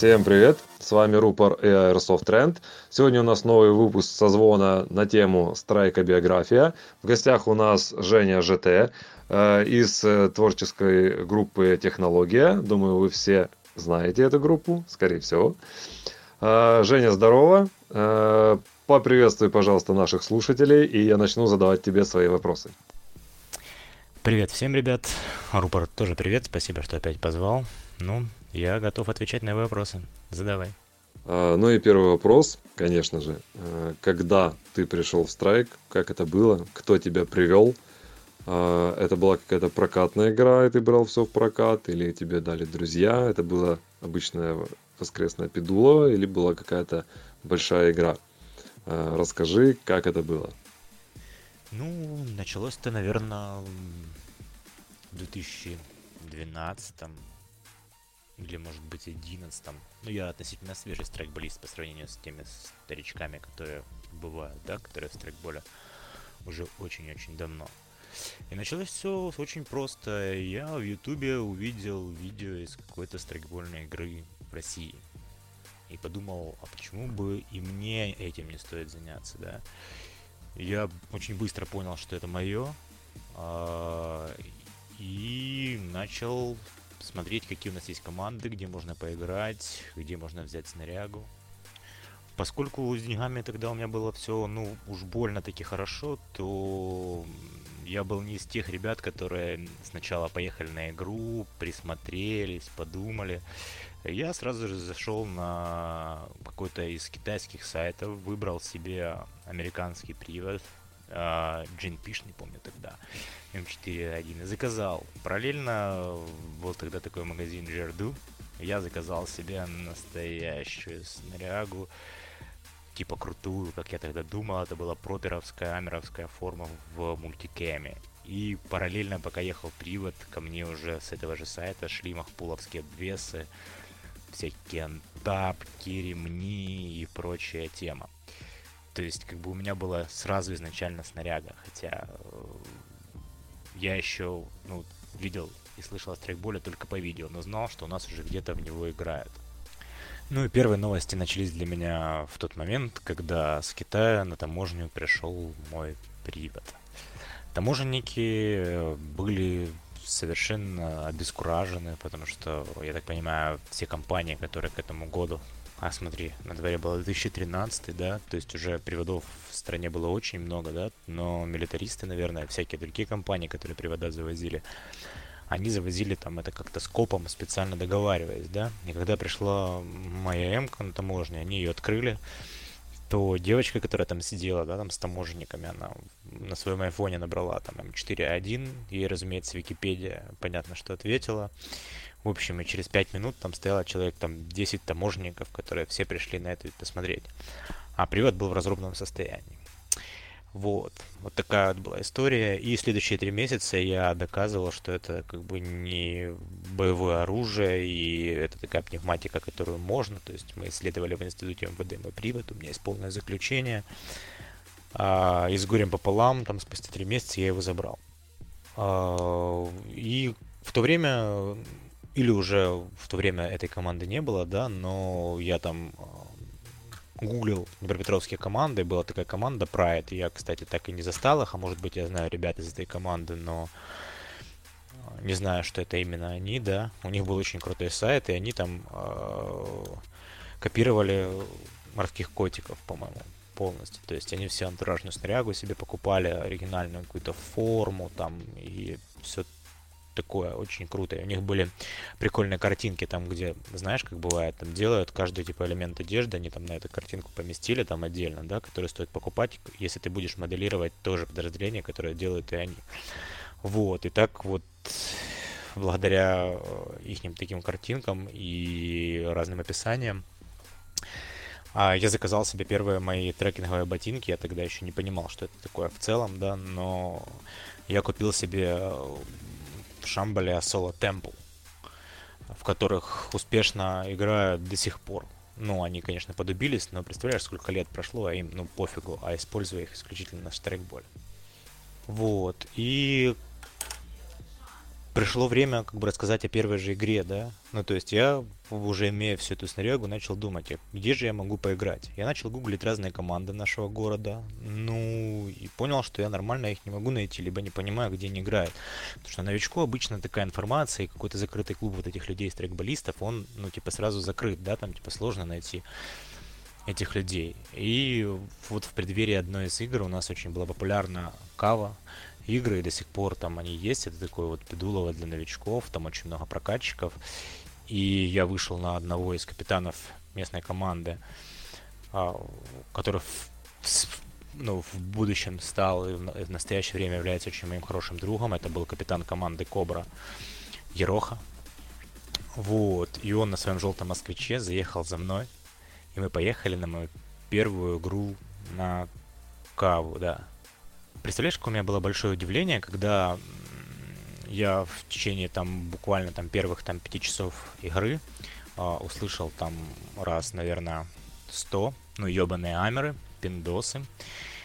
Всем привет! С вами Рупор и Airsoft Trend. Сегодня у нас новый выпуск созвона на тему страйка биография. В гостях у нас Женя ЖТ э, из э, творческой группы Технология. Думаю, вы все знаете эту группу, скорее всего. Э, Женя, здорово. Поприветствуй, пожалуйста, наших слушателей, и я начну задавать тебе свои вопросы. Привет всем, ребят. Рупор тоже привет, спасибо, что опять позвал. Ну, я готов отвечать на вопросы. Задавай. А, ну и первый вопрос, конечно же. А, когда ты пришел в страйк, как это было, кто тебя привел? А, это была какая-то прокатная игра, и ты брал все в прокат, или тебе дали друзья? Это была обычная воскресная педула, или была какая-то большая игра? Расскажи, как это было. Ну, началось это, наверное, в 2012 или может быть 11 ну я относительно свежий страйкболист по сравнению с теми старичками, которые бывают, да, которые в страйкболе уже очень-очень давно. И началось все очень просто. Я в Ютубе увидел видео из какой-то страйкбольной игры в России. И подумал, а почему бы и мне этим не стоит заняться, да? Я очень быстро понял, что это мое. А, и начал смотреть, какие у нас есть команды, где можно поиграть, где можно взять снарягу. Поскольку с деньгами тогда у меня было все, ну, уж больно-таки хорошо, то я был не из тех ребят, которые сначала поехали на игру, присмотрелись, подумали. Я сразу же зашел на какой-то из китайских сайтов, выбрал себе американский привод, Пиш, не помню тогда, М4.1, и заказал. Параллельно был тогда такой магазин Жерду, я заказал себе настоящую снарягу, типа крутую, как я тогда думал, это была проперовская, амеровская форма в мультикеме. И параллельно, пока ехал привод, ко мне уже с этого же сайта шли махпуловские обвесы, всякие тапки, ремни и прочая тема. То есть, как бы у меня была сразу изначально снаряга, хотя э, я еще, ну, видел и слышал о страйкболе только по видео, но знал, что у нас уже где-то в него играют. Ну и первые новости начались для меня в тот момент, когда с Китая на таможню пришел мой привод. Таможенники э, были совершенно обескуражены, потому что, я так понимаю, все компании, которые к этому году а смотри, на дворе было 2013, да, то есть уже приводов в стране было очень много, да, но милитаристы, наверное, всякие другие компании, которые привода завозили, они завозили там это как-то скопом, специально договариваясь, да, и когда пришла моя М-ка на таможне, они ее открыли, то девочка, которая там сидела, да, там с таможенниками, она на своем айфоне набрала там М4.1, ей, разумеется, Википедия, понятно, что ответила, в общем, и через 5 минут там стояло человек там 10 таможенников, которые все пришли на это посмотреть. А привод был в разрубленном состоянии. Вот. Вот такая вот была история. И следующие три месяца я доказывал, что это как бы не боевое оружие, и это такая пневматика, которую можно. То есть мы исследовали в институте МВД мой привод, у меня есть полное заключение. А, и с горем пополам, там спустя три месяца я его забрал. А, и в то время или уже в то время этой команды не было, да, но я там э, гуглил Днепропетровские команды, была такая команда Pride, я, кстати, так и не застал их, а может быть я знаю ребят из этой команды, но э, не знаю, что это именно они, да. У них был очень крутой сайт, и они там э, копировали морских котиков, по-моему, полностью. То есть они все антуражную снарягу себе покупали, оригинальную какую-то форму там и все такое, очень круто. И у них были прикольные картинки там, где, знаешь, как бывает, там делают каждый типа элемент одежды, они там на эту картинку поместили там отдельно, да, который стоит покупать, если ты будешь моделировать тоже подразделение, которое делают и они. Вот, и так вот благодаря э, их таким картинкам и разным описаниям, а я заказал себе первые мои трекинговые ботинки. Я тогда еще не понимал, что это такое в целом, да, но я купил себе в Шамбале Соло Темпл, в которых успешно играют до сих пор. Ну, они, конечно, подубились, но представляешь, сколько лет прошло, а им, ну, пофигу, а используя их исключительно на штрейкболе. Вот, и пришло время как бы рассказать о первой же игре, да. Ну, то есть я, уже имея всю эту снарягу, начал думать, где же я могу поиграть. Я начал гуглить разные команды нашего города, ну, и понял, что я нормально их не могу найти, либо не понимаю, где они играют. Потому что новичку обычно такая информация, и какой-то закрытый клуб вот этих людей, стрейкболистов, он, ну, типа, сразу закрыт, да, там, типа, сложно найти этих людей. И вот в преддверии одной из игр у нас очень была популярна кава, игры, и до сих пор там они есть. Это такое вот педулово для новичков, там очень много прокатчиков. И я вышел на одного из капитанов местной команды, а, который в, ну, в будущем стал и в настоящее время является очень моим хорошим другом. Это был капитан команды Кобра Ероха. Вот. И он на своем желтом москвиче заехал за мной. И мы поехали на мою первую игру на каву, да. Представляешь, какое у меня было большое удивление, когда я в течение там буквально там первых там пяти часов игры э, услышал там раз, наверное, сто, ну, ебаные амеры, пиндосы,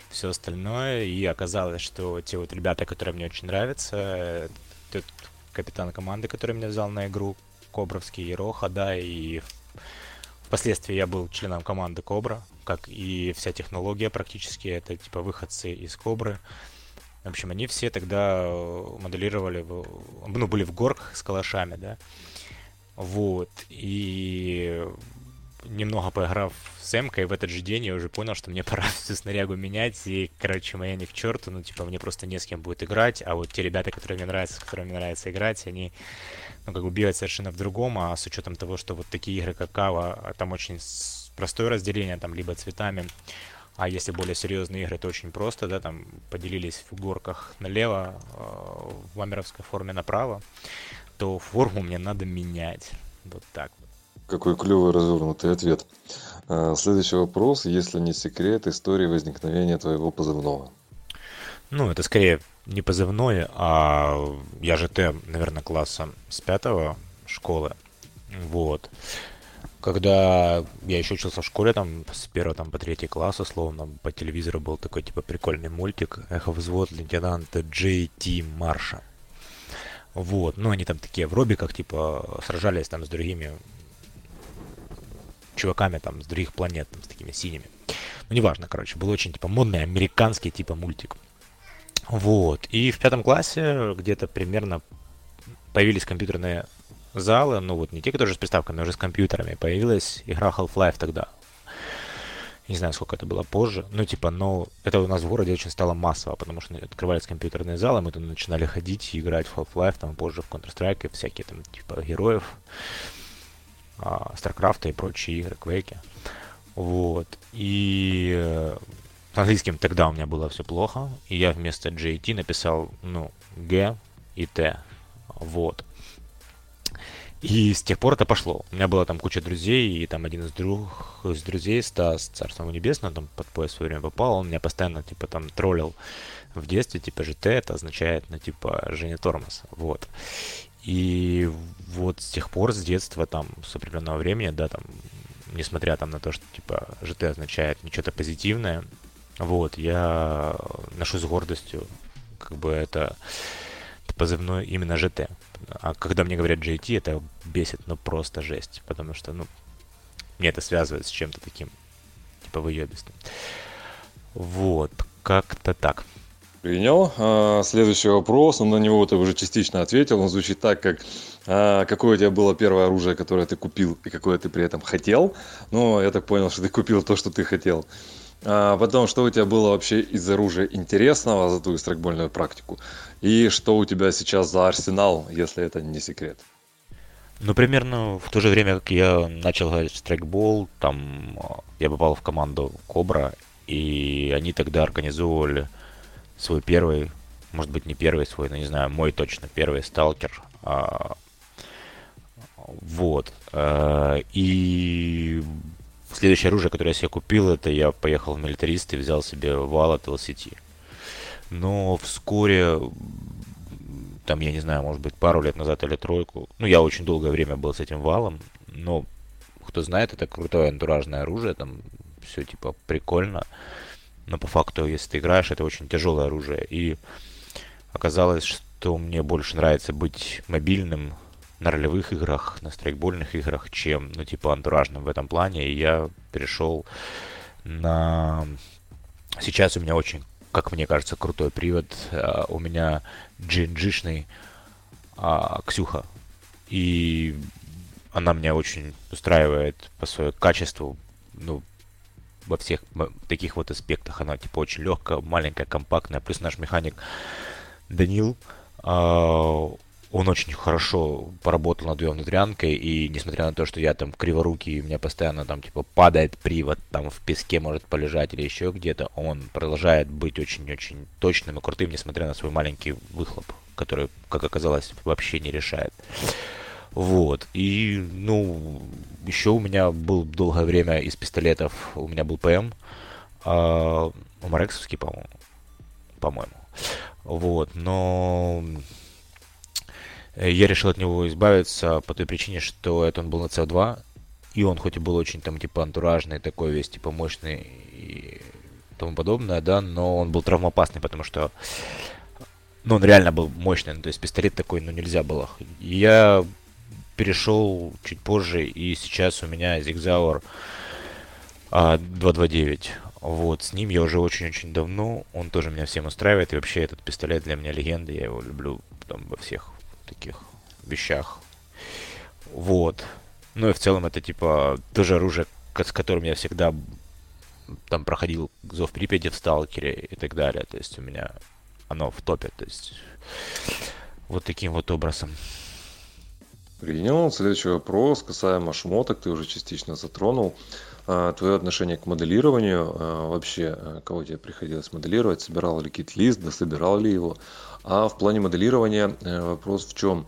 все остальное, и оказалось, что те вот ребята, которые мне очень нравятся, тот капитан команды, который меня взял на игру, Кобровский Ероха, да, и впоследствии я был членом команды Кобра, как и вся технология практически, это типа выходцы из Кобры. В общем, они все тогда э, моделировали, ну, были в горках с калашами, да. Вот. И немного поиграв с Эмкой, в этот же день я уже понял, что мне пора всю снарягу менять, и, короче, моя не к черту, ну, типа, мне просто не с кем будет играть, а вот те ребята, которые мне нравятся, с которыми мне нравится играть, они, ну, как бы бегают совершенно в другом, а с учетом того, что вот такие игры, как Кава, там очень простое разделение, там, либо цветами, а если более серьезные игры, то очень просто, да, там поделились в горках налево, э, в ламеровской форме направо, то форму мне надо менять. Вот так вот. Какой клевый развернутый ответ. А, следующий вопрос, если не секрет, истории возникновения твоего позывного. Ну, это скорее не позывное, а я же ты, наверное, класса с пятого школы. Вот когда я еще учился в школе, там, с первого там, по третий класс, условно, по телевизору был такой, типа, прикольный мультик «Эхо-взвод лейтенанта Джей Ти Марша». Вот, ну, они там такие в робиках, типа, сражались там с другими чуваками, там, с других планет, там, с такими синими. Ну, неважно, короче, был очень, типа, модный американский, типа, мультик. Вот, и в пятом классе где-то примерно появились компьютерные залы, ну вот не те, которые с приставками, а уже с компьютерами. Появилась игра Half-Life тогда. Не знаю, сколько это было позже. Ну, типа, но это у нас в городе очень стало массово, потому что открывались компьютерные залы, мы там начинали ходить и играть в Half-Life, там позже в Counter-Strike, всякие там, типа, героев, а, StarCraft и прочие игры, Quake. Вот. И э, с английским тогда у меня было все плохо, и я вместо JT написал, ну, G и T. Вот. И с тех пор это пошло. У меня была там куча друзей, и там один из, друг, из друзей, Стас, Царство Небесное, там под пояс в свое время попал, он меня постоянно, типа, там троллил в детстве, типа, ЖТ, это означает, ну, типа, Женя Тормоз, вот. И вот с тех пор, с детства, там, с определенного времени, да, там, несмотря там на то, что, типа, ЖТ означает не что-то позитивное, вот, я ношу с гордостью, как бы это позывной именно ЖТ. А когда мне говорят JT, это бесит, ну просто жесть. Потому что, ну, мне это связывает с чем-то таким, типа выебистым. Вот, как-то так. Принял. А, следующий вопрос, ну, на него ты уже частично ответил. Он звучит так, как а, какое у тебя было первое оружие, которое ты купил и какое ты при этом хотел. Но я так понял, что ты купил то, что ты хотел. А потом, что у тебя было вообще из оружия интересного за твою страйкбольную практику? И что у тебя сейчас за арсенал, если это не секрет? Ну, примерно в то же время, как я начал играть в страйкбол, там а, я попал в команду Кобра, и они тогда организовывали свой первый, может быть, не первый свой, но не знаю, мой точно первый сталкер. А, вот. А, и Следующее оружие, которое я себе купил, это я поехал в милитарист и взял себе вал от LCT. Но вскоре, там, я не знаю, может быть, пару лет назад или тройку, ну, я очень долгое время был с этим валом, но, кто знает, это крутое антуражное оружие, там все, типа, прикольно. Но по факту, если ты играешь, это очень тяжелое оружие. И оказалось, что мне больше нравится быть мобильным на ролевых играх, на страйкбольных играх, чем, ну, типа, антуражным в этом плане. И я перешел на... Сейчас у меня очень, как мне кажется, крутой привод. Uh, у меня GNG-шный uh, Ксюха. И она меня очень устраивает по своему качеству. Ну, во всех таких вот аспектах она типа очень легкая, маленькая, компактная. Плюс наш механик Данил, а, он очень хорошо поработал над ее внутрянкой, и несмотря на то, что я там криворукий, и у меня постоянно там типа падает привод, там в песке может полежать или еще где-то, он продолжает быть очень-очень точным и крутым, несмотря на свой маленький выхлоп, который, как оказалось, вообще не решает. Вот. И, ну, еще у меня был долгое время из пистолетов, у меня был ПМ, а, Марексовский, по-моему. По-моему. Вот. Но я решил от него избавиться по той причине, что это он был на CO2, и он хоть и был очень там типа антуражный, такой весь типа мощный и тому подобное, да, но он был травмоопасный, потому что ну, он реально был мощный, ну, то есть пистолет такой, ну, нельзя было. Я перешел чуть позже, и сейчас у меня Zigzauer а, 229. Вот, с ним я уже очень-очень давно, он тоже меня всем устраивает, и вообще этот пистолет для меня легенда, я его люблю там во всех таких вещах. Вот. Ну и в целом это типа тоже оружие, с которым я всегда там проходил зов Припяти в Сталкере и так далее. То есть у меня оно в топе. То есть вот таким вот образом. Принял. Следующий вопрос касаемо шмоток, ты уже частично затронул. А, твое отношение к моделированию, а, вообще, а, кого тебе приходилось моделировать, собирал ли кит-лист, дособирал ли его. А в плане моделирования э, вопрос в чем?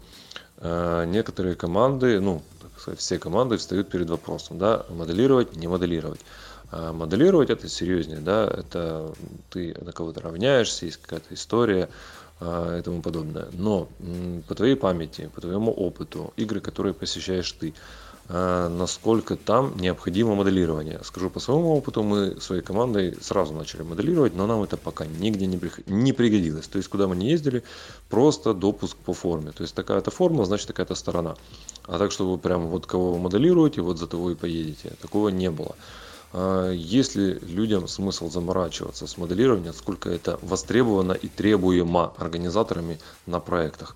Некоторые команды, ну, так сказать, все команды встают перед вопросом, да, моделировать, не моделировать. Моделировать это серьезнее, да, это ты на кого-то равняешься, есть какая-то история, и тому подобное. Но по твоей памяти, по твоему опыту, игры, которые посещаешь ты, насколько там необходимо моделирование. Скажу по своему опыту, мы своей командой сразу начали моделировать, но нам это пока нигде не пригодилось. То есть, куда мы не ездили, просто допуск по форме. То есть, такая-то форма, значит, такая-то сторона. А так, чтобы прям вот кого вы моделируете, вот за того и поедете. Такого не было. А, есть ли людям смысл заморачиваться с моделированием, сколько это востребовано и требуемо организаторами на проектах.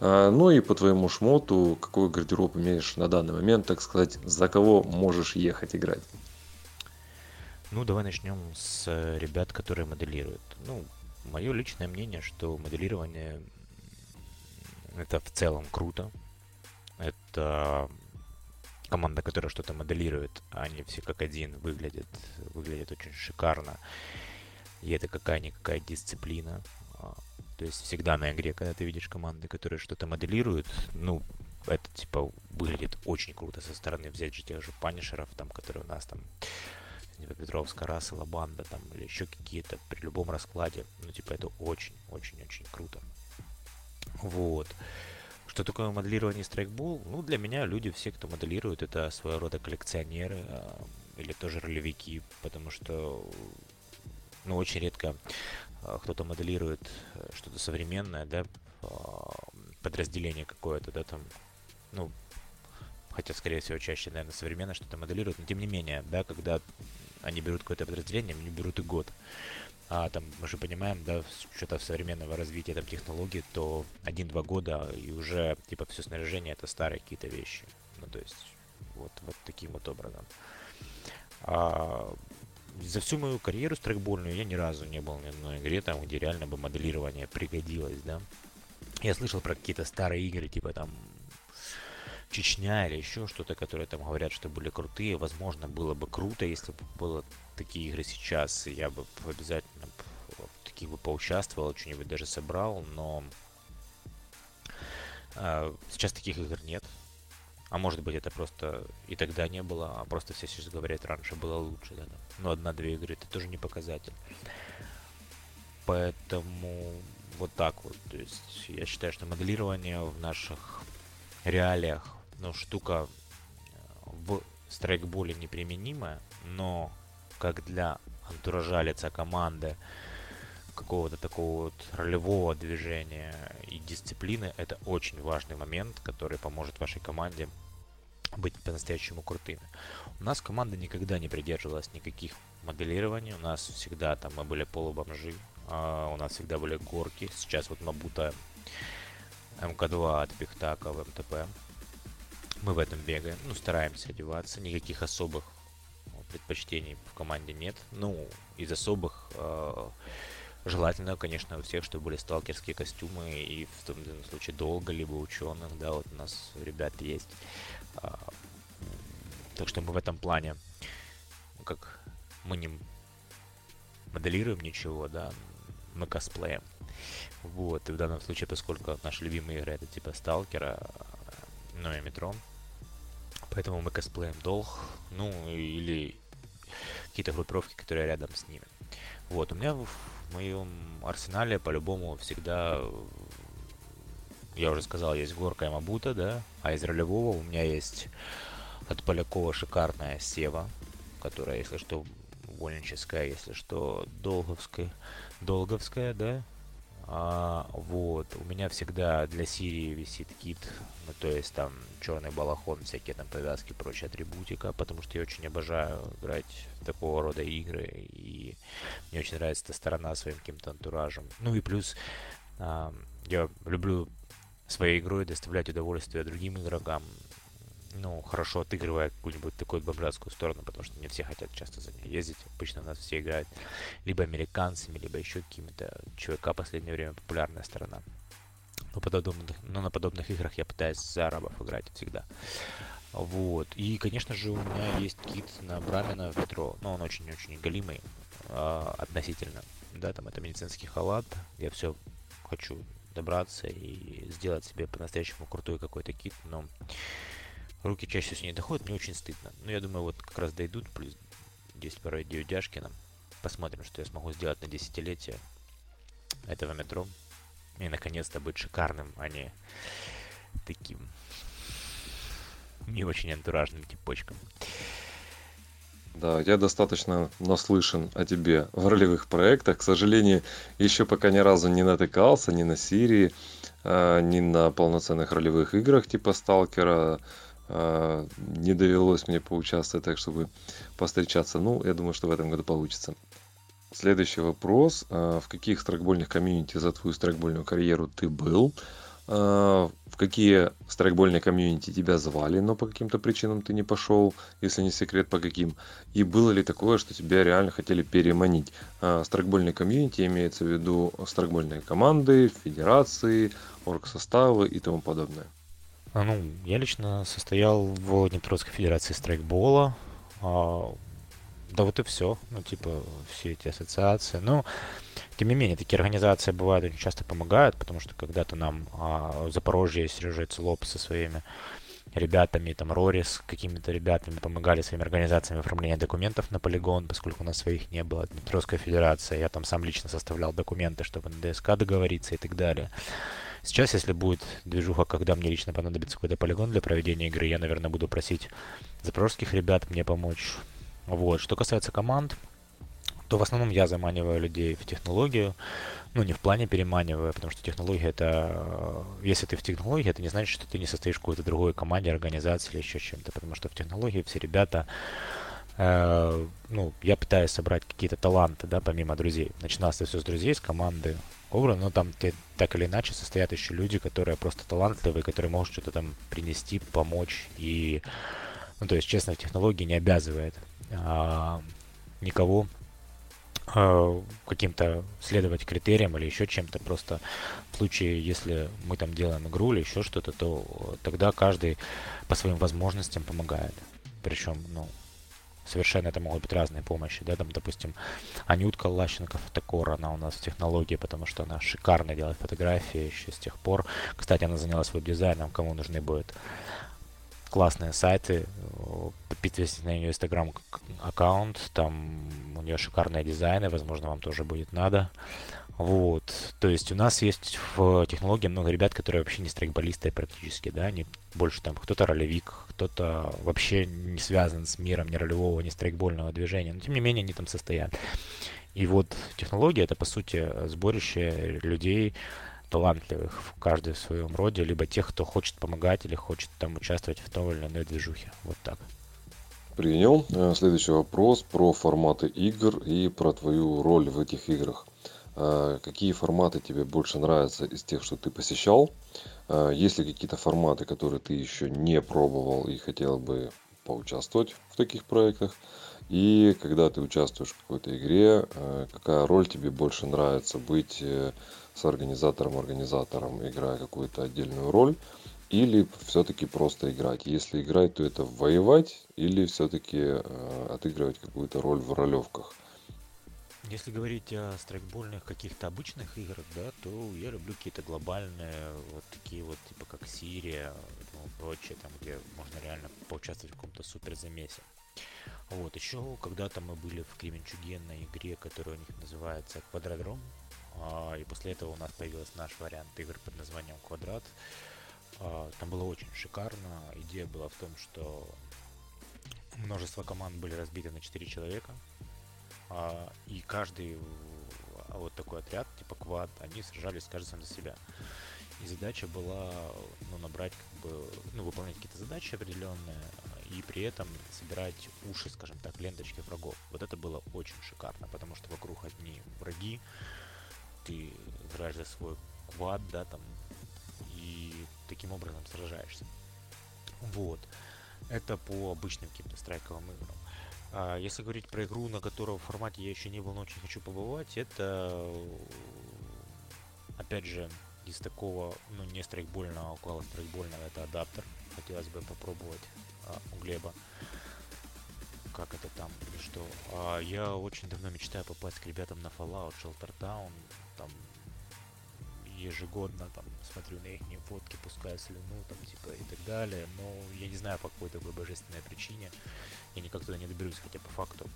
А, ну и по твоему шмоту, какой гардероб имеешь на данный момент, так сказать, за кого можешь ехать играть? Ну, давай начнем с ребят, которые моделируют. Ну, мое личное мнение, что моделирование это в целом круто. Это команда, которая что-то моделирует, они все как один выглядят, выглядят очень шикарно. И это какая-никакая дисциплина. То есть всегда на игре, когда ты видишь команды, которые что-то моделируют, ну, это типа выглядит очень круто со стороны взять же тех же панишеров, там, которые у нас там Петровская Рассела банда там или еще какие-то при любом раскладе. Ну, типа, это очень-очень-очень круто. Вот. Что такое моделирование страйкбол? Ну, для меня люди, все, кто моделирует, это своего рода коллекционеры э, или тоже ролевики, потому что, ну, очень редко кто-то моделирует э, что-то современное, да, подразделение какое-то, да, там, ну, хотя, скорее всего, чаще, наверное, современное что-то моделируют, но тем не менее, да, когда они берут какое-то подразделение, они берут и год а там мы же понимаем, да, что-то современного развития там технологий, то один-два года и уже типа все снаряжение это старые какие-то вещи. Ну то есть вот, вот таким вот образом. А, за всю мою карьеру страйкбольную я ни разу не был ни одной игре, там, где реально бы моделирование пригодилось, да. Я слышал про какие-то старые игры, типа там Чечня или еще что-то, которые там говорят, что были крутые. Возможно, было бы круто, если бы было такие игры сейчас. Я бы обязательно в таких бы поучаствовал, что-нибудь даже собрал, но э, сейчас таких игр нет. А может быть это просто и тогда не было, а просто все сейчас говорят, раньше было лучше. Да, Но одна-две игры это тоже не показатель. Поэтому вот так вот. То есть я считаю, что моделирование в наших реалиях ну, штука э, в страйкболе неприменимая, но как для антуража лица команды, какого-то такого вот ролевого движения и дисциплины, это очень важный момент, который поможет вашей команде быть по-настоящему крутыми. У нас команда никогда не придерживалась никаких моделирований. У нас всегда там мы были полубомжи, а у нас всегда были горки. Сейчас вот Мабута МК-2 от Пихтака в МТП. Мы в этом бегаем, ну, стараемся одеваться. Никаких особых предпочтений в команде нет. Ну, из особых э, желательно, конечно, у всех, чтобы были сталкерские костюмы и в том случае долго, либо ученых, да, вот у нас ребят есть. А, так что мы в этом плане, ну, как мы не моделируем ничего, да, мы косплеем. Вот, и в данном случае, поскольку наши любимые игры это типа Сталкера, ну и Метро, поэтому мы косплеем Долг, ну или какие-то группировки, которые рядом с ними. Вот, у меня в моем арсенале по-любому всегда, я уже сказал, есть горка и Мабута, да, а из ролевого у меня есть от Полякова шикарная Сева, которая, если что, вольническая, если что, долговская, долговская, да, а, вот, у меня всегда для Сирии висит кит, ну, то есть там черный балахон, всякие там повязки, прочая атрибутика, потому что я очень обожаю играть в такого рода игры, и мне очень нравится эта сторона своим каким-то антуражем. Ну и плюс а, я люблю своей игрой доставлять удовольствие другим игрокам, ну, хорошо отыгрывая какую-нибудь такую бомжатскую сторону, потому что не все хотят часто за ней ездить. Обычно у нас все играют либо американцами, либо еще какими-то ЧВК в последнее время популярная сторона. Но, подобных, но на подобных играх я пытаюсь за арабов играть всегда. Вот. И, конечно же, у меня есть кит на Брамина в метро. Но он очень-очень голимый э, относительно. Да, там это медицинский халат. Я все хочу добраться и сделать себе по-настоящему крутой какой-то кит, но руки чаще всего не доходят, мне очень стыдно. Но я думаю, вот как раз дойдут, плюс 10 порой Дюдяшкина. Посмотрим, что я смогу сделать на десятилетие этого метро. И наконец-то быть шикарным, а не таким не очень антуражным типочком. Да, я достаточно наслышан о тебе в ролевых проектах. К сожалению, еще пока ни разу не натыкался ни на Сирии, а, ни на полноценных ролевых играх типа Сталкера, не довелось мне поучаствовать, так чтобы постречаться. Ну, я думаю, что в этом году получится. Следующий вопрос. А, в каких страйкбольных комьюнити за твою страйкбольную карьеру ты был? А, в какие страйкбольные комьюнити тебя звали, но по каким-то причинам ты не пошел, если не секрет, по каким? И было ли такое, что тебя реально хотели переманить? Страйкбольные комьюнити имеется в виду страйкбольные команды, федерации, оргсоставы и тому подобное. А, ну, я лично состоял в Днепровской Федерации страйкбола. А, да вот и все. Ну, типа, все эти ассоциации. Ну, тем не менее, такие организации бывают очень часто помогают, потому что когда-то нам а, Запорожье Сережа Целоп со своими ребятами, там Рори с какими-то ребятами помогали своими организациями оформления документов на полигон, поскольку у нас своих не было. Днепровская федерация, я там сам лично составлял документы, чтобы на ДСК договориться и так далее. Сейчас, если будет движуха, когда мне лично понадобится какой-то полигон для проведения игры, я, наверное, буду просить запорожских ребят мне помочь. Вот. Что касается команд, то в основном я заманиваю людей в технологию. Ну, не в плане переманиваю, потому что технология это... Если ты в технологии, это не значит, что ты не состоишь в какой-то другой команде, организации или еще чем-то. Потому что в технологии все ребята э, ну, я пытаюсь собрать какие-то таланты, да, помимо друзей. Начиналось все с друзей, с команды, Овра, но там те, так или иначе состоят еще люди, которые просто талантливые, которые могут что-то там принести, помочь. И, ну, то есть, честно, технологии не обязывает а, никого а, каким-то следовать критериям или еще чем-то. Просто в случае, если мы там делаем игру или еще что-то, то тогда каждый по своим возможностям помогает. Причем, ну, совершенно это могут быть разные помощи, да, там, допустим, Анютка Лащенко фотокор, она у нас в технологии, потому что она шикарно делает фотографии еще с тех пор. Кстати, она занялась веб-дизайном, кому нужны будут классные сайты, подписывайтесь на ее инстаграм аккаунт, там у нее шикарные дизайны, возможно, вам тоже будет надо. Вот, то есть у нас есть в технологии много ребят, которые вообще не страйкболисты практически, да, они больше там, кто-то ролевик, кто-то вообще не связан с миром ни ролевого, ни страйкбольного движения, но тем не менее они там состоят. И вот технология это по сути сборище людей талантливых в каждой в своем роде, либо тех, кто хочет помогать или хочет там участвовать в той или иной движухе. Вот так. Принял. Э, следующий вопрос про форматы игр и про твою роль в этих играх. Э, какие форматы тебе больше нравятся из тех, что ты посещал? Э, есть ли какие-то форматы, которые ты еще не пробовал и хотел бы поучаствовать в таких проектах? И когда ты участвуешь в какой-то игре, какая роль тебе больше нравится быть с организатором, организатором, играя какую-то отдельную роль? Или все-таки просто играть? Если играть, то это воевать или все-таки э, отыгрывать какую-то роль в ролевках? Если говорить о страйкбольных каких-то обычных играх, да, то я люблю какие-то глобальные, вот такие вот, типа как Сирия, ну, прочее, там, где можно реально поучаствовать в каком-то супер замесе. Вот, еще когда-то мы были в Кременчуге на игре, которая у них называется Квадродром, а, и после этого у нас появился наш вариант игр под названием Квадрат. А, там было очень шикарно. Идея была в том, что множество команд были разбиты на 4 человека. А, и каждый вот такой отряд, типа квад, они сражались каждый сам за себя. И задача была ну, набрать, как бы, ну, выполнять какие-то задачи определенные, и при этом собирать уши, скажем так, ленточки врагов. Вот это было очень шикарно, потому что вокруг одни враги, ты играешь за свой квад, да, там, и таким образом сражаешься. Вот. Это по обычным каким-то страйковым играм. А если говорить про игру, на которой в формате я еще не был, но очень хочу побывать, это, опять же, из такого, ну, не страйкбольного, а около страйкбольного, это адаптер. Хотелось бы попробовать а, у Глеба. Как это там, и что. А, я очень давно мечтаю попасть к ребятам на Fallout, Shelter Town. Там ежегодно там смотрю на их фотки, пускаю слюну, там, типа, и так далее. Но я не знаю по какой такой божественной причине. Я никак туда не доберусь, хотя по факту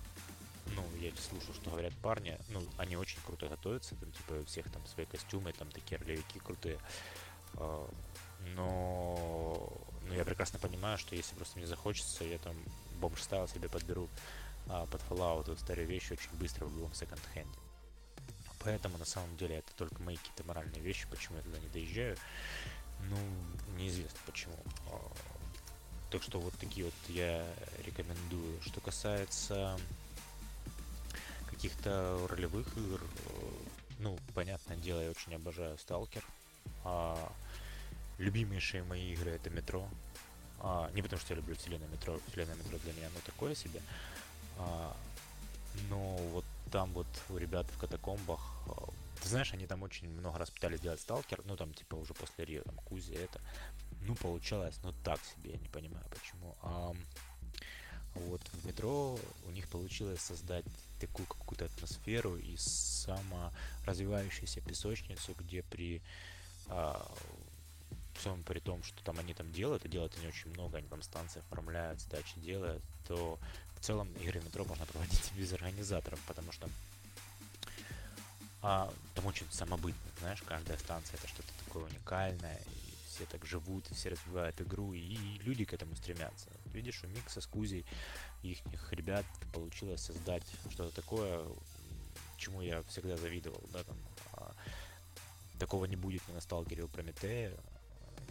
ну, я слушаю, что говорят парни, ну, они очень круто готовятся, там, типа, у всех там свои костюмы, там, такие ролевики крутые. А, но, ну, я прекрасно понимаю, что если просто мне захочется, я там бомж стайл себе подберу а, под Fallout старые вещи очень быстро в любом секонд-хенде. Поэтому на самом деле это только мои какие-то моральные вещи, почему я туда не доезжаю. Ну, неизвестно почему. А, так что вот такие вот я рекомендую. Что касается каких-то ролевых игр, ну, понятное дело, я очень обожаю Сталкер. А любимейшие мои игры это Метро. А, не потому что я люблю вселенную Метро, вселенная Метро для меня, ну, такое себе. А, но вот там вот у ребят в катакомбах, э, ты знаешь, они там очень много раз пытались сделать сталкер, ну там типа уже после Рио, там Кузи это, ну получалось, ну так себе, я не понимаю почему. А вот в метро у них получилось создать такую какую-то атмосферу и саморазвивающуюся песочницу, где при а, всем при том, что там они там делают, и делают они очень много, они там станции оформляют, задачи делают, то в целом игры метро можно проводить без организаторов, потому что а, там очень самобытно, знаешь, каждая станция это что-то такое уникальное, и все так живут, и все развивают игру, и люди к этому стремятся. Видишь, у Микса с Кузей их ребят получилось создать что-то такое, чему я всегда завидовал, да, там, а, такого не будет ни на Сталкере у Прометея,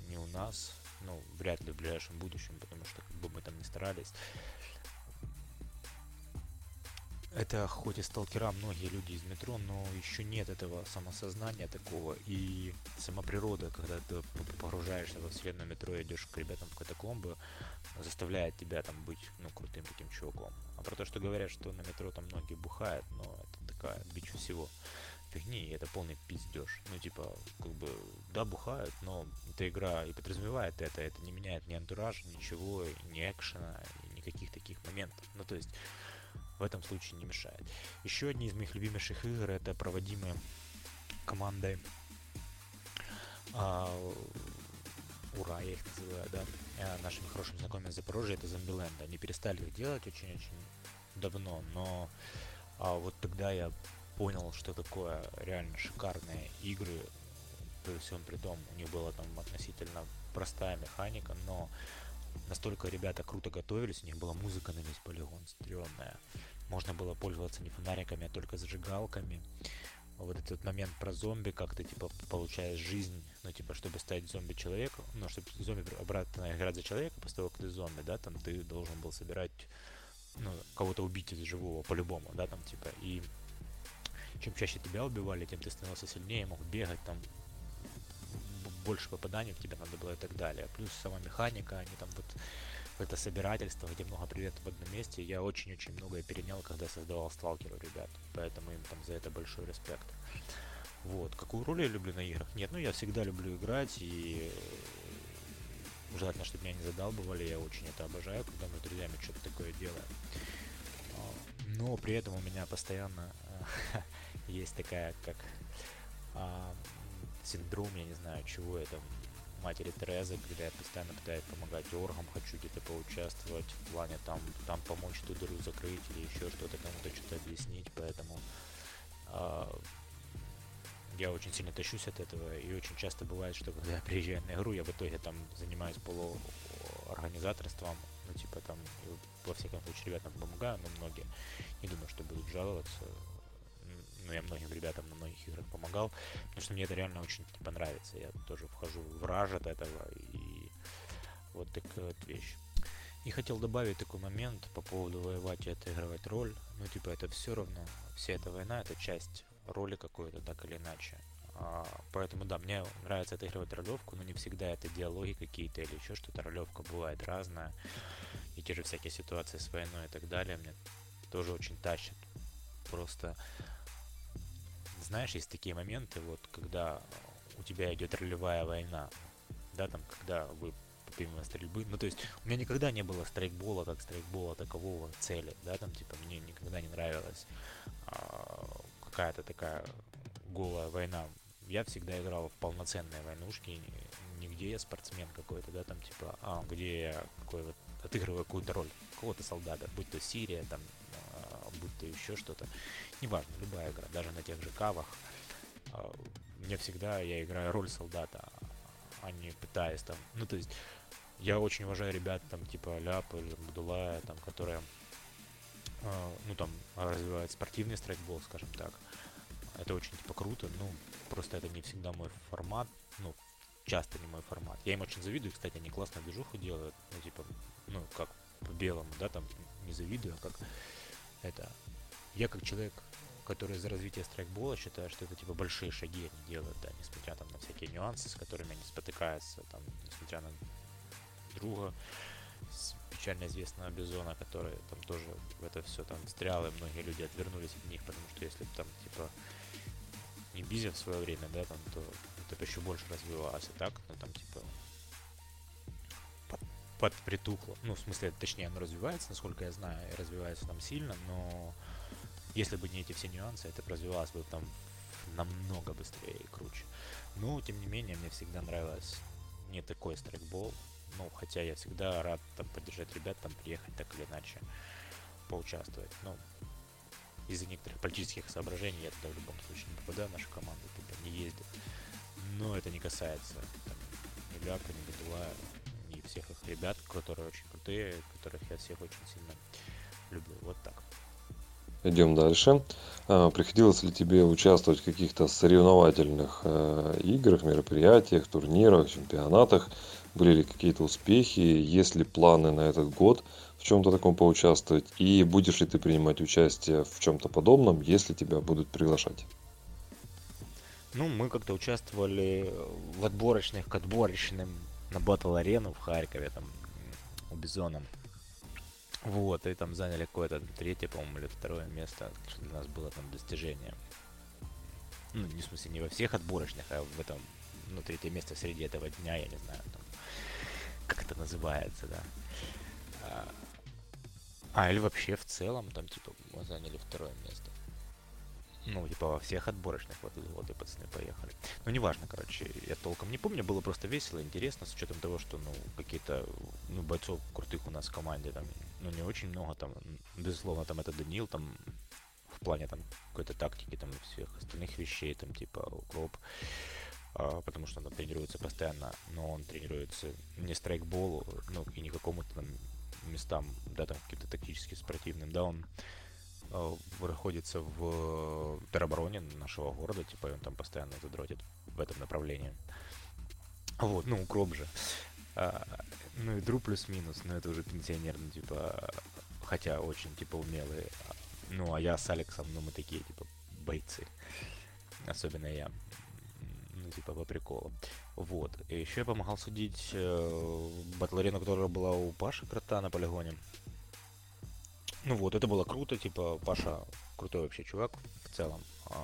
ни у нас, ну, вряд ли в ближайшем будущем, потому что как бы мы там не старались это хоть и сталкера многие люди из метро, но еще нет этого самосознания такого и сама природа, когда ты погружаешься во вселенную метро и идешь к ребятам в катакомбы, заставляет тебя там быть, ну, крутым таким чуваком. А про то, что говорят, что на метро там многие бухают, но это такая бич всего фигни, и это полный пиздеж. Ну, типа, как бы, да, бухают, но эта игра и подразумевает это, это не меняет ни антураж, ничего, ни экшена, никаких таких моментов. Ну, то есть, в этом случае не мешает. Еще одни из моих любимейших игр это проводимые командой а, Ура, я их называю, да, а, нашими хорошими знакомыми из Запорожья, это Зомбиленд. Они перестали их делать очень-очень давно, но а вот тогда я понял, что такое реально шикарные игры, при всем при том, у них была там относительно простая механика, но настолько ребята круто готовились, у них была музыка на весь полигон стрёмная. Можно было пользоваться не фонариками, а только зажигалками. Вот этот момент про зомби, как ты, типа, получаешь жизнь, ну, типа, чтобы стать зомби-человеком, ну, чтобы зомби обратно играть за человека, после того, как ты зомби, да, там, ты должен был собирать, ну, кого-то убить из живого, по-любому, да, там, типа, и чем чаще тебя убивали, тем ты становился сильнее, мог бегать, там, больше попаданий в тебя надо было и так далее. Плюс сама механика, они там вот это собирательство, где много предметов в одном месте. Я очень-очень многое перенял, когда создавал сталкеру ребят. Поэтому им там за это большой респект. Вот. Какую роль я люблю на играх? Нет, ну я всегда люблю играть и э, желательно, чтобы меня не задалбывали, я очень это обожаю, когда мы с друзьями что-то такое делаем. А, но при этом у меня постоянно есть такая, как а, синдром, я не знаю, чего это, матери Терезы, когда я постоянно пытаюсь помогать оргам, хочу где-то поучаствовать в плане там, там помочь ту дыру закрыть или еще что-то, кому-то что-то объяснить, поэтому э, я очень сильно тащусь от этого, и очень часто бывает, что когда я приезжаю на игру, я в итоге там занимаюсь полуорганизаторством, ну типа там, во всяком случае, ребятам помогаю, но многие. Не думаю, что будут жаловаться, ну, я многим ребятам на многих играх помогал, потому что мне это реально очень типа нравится. Я тоже вхожу в раж от этого, и вот такая вот вещь. И хотел добавить такой момент по поводу воевать и отыгрывать роль. Ну, типа, это все равно, вся эта война, это часть роли какой-то, так или иначе. А, поэтому, да, мне нравится отыгрывать ролевку, но не всегда это диалоги какие-то или еще что-то. Ролевка бывает разная. И те же всякие ситуации с войной и так далее мне тоже очень тащат. Просто знаешь, есть такие моменты, вот, когда у тебя идет ролевая война, да, там, когда вы помимо стрельбы, ну, то есть, у меня никогда не было страйкбола, как страйкбола такового цели, да, там, типа, мне никогда не нравилась а, какая-то такая голая война. Я всегда играл в полноценные войнушки, не где я спортсмен какой-то, да, там, типа, а, где я какой вот отыгрываю какую-то роль какого-то солдата, будь то Сирия, там, а, будь то еще что-то неважно, любая игра, даже на тех же кавах, а, мне всегда я играю роль солдата, а не пытаясь там, ну то есть я очень уважаю ребят там типа Ляп или Бдулая, там, которые а, ну там развивают спортивный страйкбол, скажем так. Это очень типа круто, ну просто это не всегда мой формат, ну часто не мой формат. Я им очень завидую, кстати, они классно движуху делают, ну типа, ну как по белому, да, там не завидую, а как это. Я как человек которые за развитие страйкбола считают, что это типа большие шаги они делают, да, несмотря там на всякие нюансы, с которыми они спотыкаются, там, несмотря на друга печально известного Бизона, который там тоже в это все там встрял, и многие люди отвернулись от них, потому что если бы там типа не Бизи в свое время, да, там, то это бы еще больше развивалось, и так, ну там типа под, под притухло. Ну, в смысле, точнее, оно развивается, насколько я знаю, и развивается там сильно, но если бы не эти все нюансы, это развивалось бы там намного быстрее и круче. Но, тем не менее, мне всегда нравилось не такой страйкбол. Ну, хотя я всегда рад там поддержать ребят, там приехать так или иначе поучаствовать. Ну, из-за некоторых политических соображений я туда в любом случае не попадаю в нашу команду, типа не ездит. Но это не касается там, ни Ляпа, ни Бедула, ни всех их ребят, которые очень крутые, которых я всех очень сильно люблю. Вот так. Идем дальше. А, приходилось ли тебе участвовать в каких-то соревновательных э, играх, мероприятиях, турнирах, чемпионатах? Были ли какие-то успехи? Есть ли планы на этот год в чем-то таком поучаствовать? И будешь ли ты принимать участие в чем-то подобном, если тебя будут приглашать? Ну, мы как-то участвовали в отборочных к отборочным на Battle Арену в Харькове, там, у Бизона. Вот, и там заняли какое-то третье, по-моему, или второе место, что для нас было там достижение. Ну, не в смысле, не во всех отборочных, а в этом, ну, третье место среди этого дня, я не знаю, там, как это называется, да. А, а или вообще в целом, там, типа, мы заняли второе место ну, типа во всех отборочных вот вот и пацаны поехали. Ну, неважно, короче, я толком не помню, было просто весело, интересно, с учетом того, что, ну, какие-то, ну, бойцов крутых у нас в команде, там, ну, не очень много, там, безусловно, там, это Данил, там, в плане, там, какой-то тактики, там, всех остальных вещей, там, типа, укроп, а, потому что он тренируется постоянно, но он тренируется не страйкболу, ну, и не какому-то там местам, да, там каким-то тактически спортивным, да, он находится в теробороне нашего города, типа, он там постоянно задротит в этом направлении. Вот, ну, укроп же. А, ну и дру плюс-минус, но это уже пенсионерный, типа, хотя очень, типа, умелые. Ну, а я с Алексом, ну, мы такие, типа, бойцы. Особенно я. Ну, типа, по приколу. Вот. И еще я помогал судить э, батларину, которая была у Паши Крота на полигоне. Ну вот, это было круто, типа, Паша крутой вообще чувак в целом, э,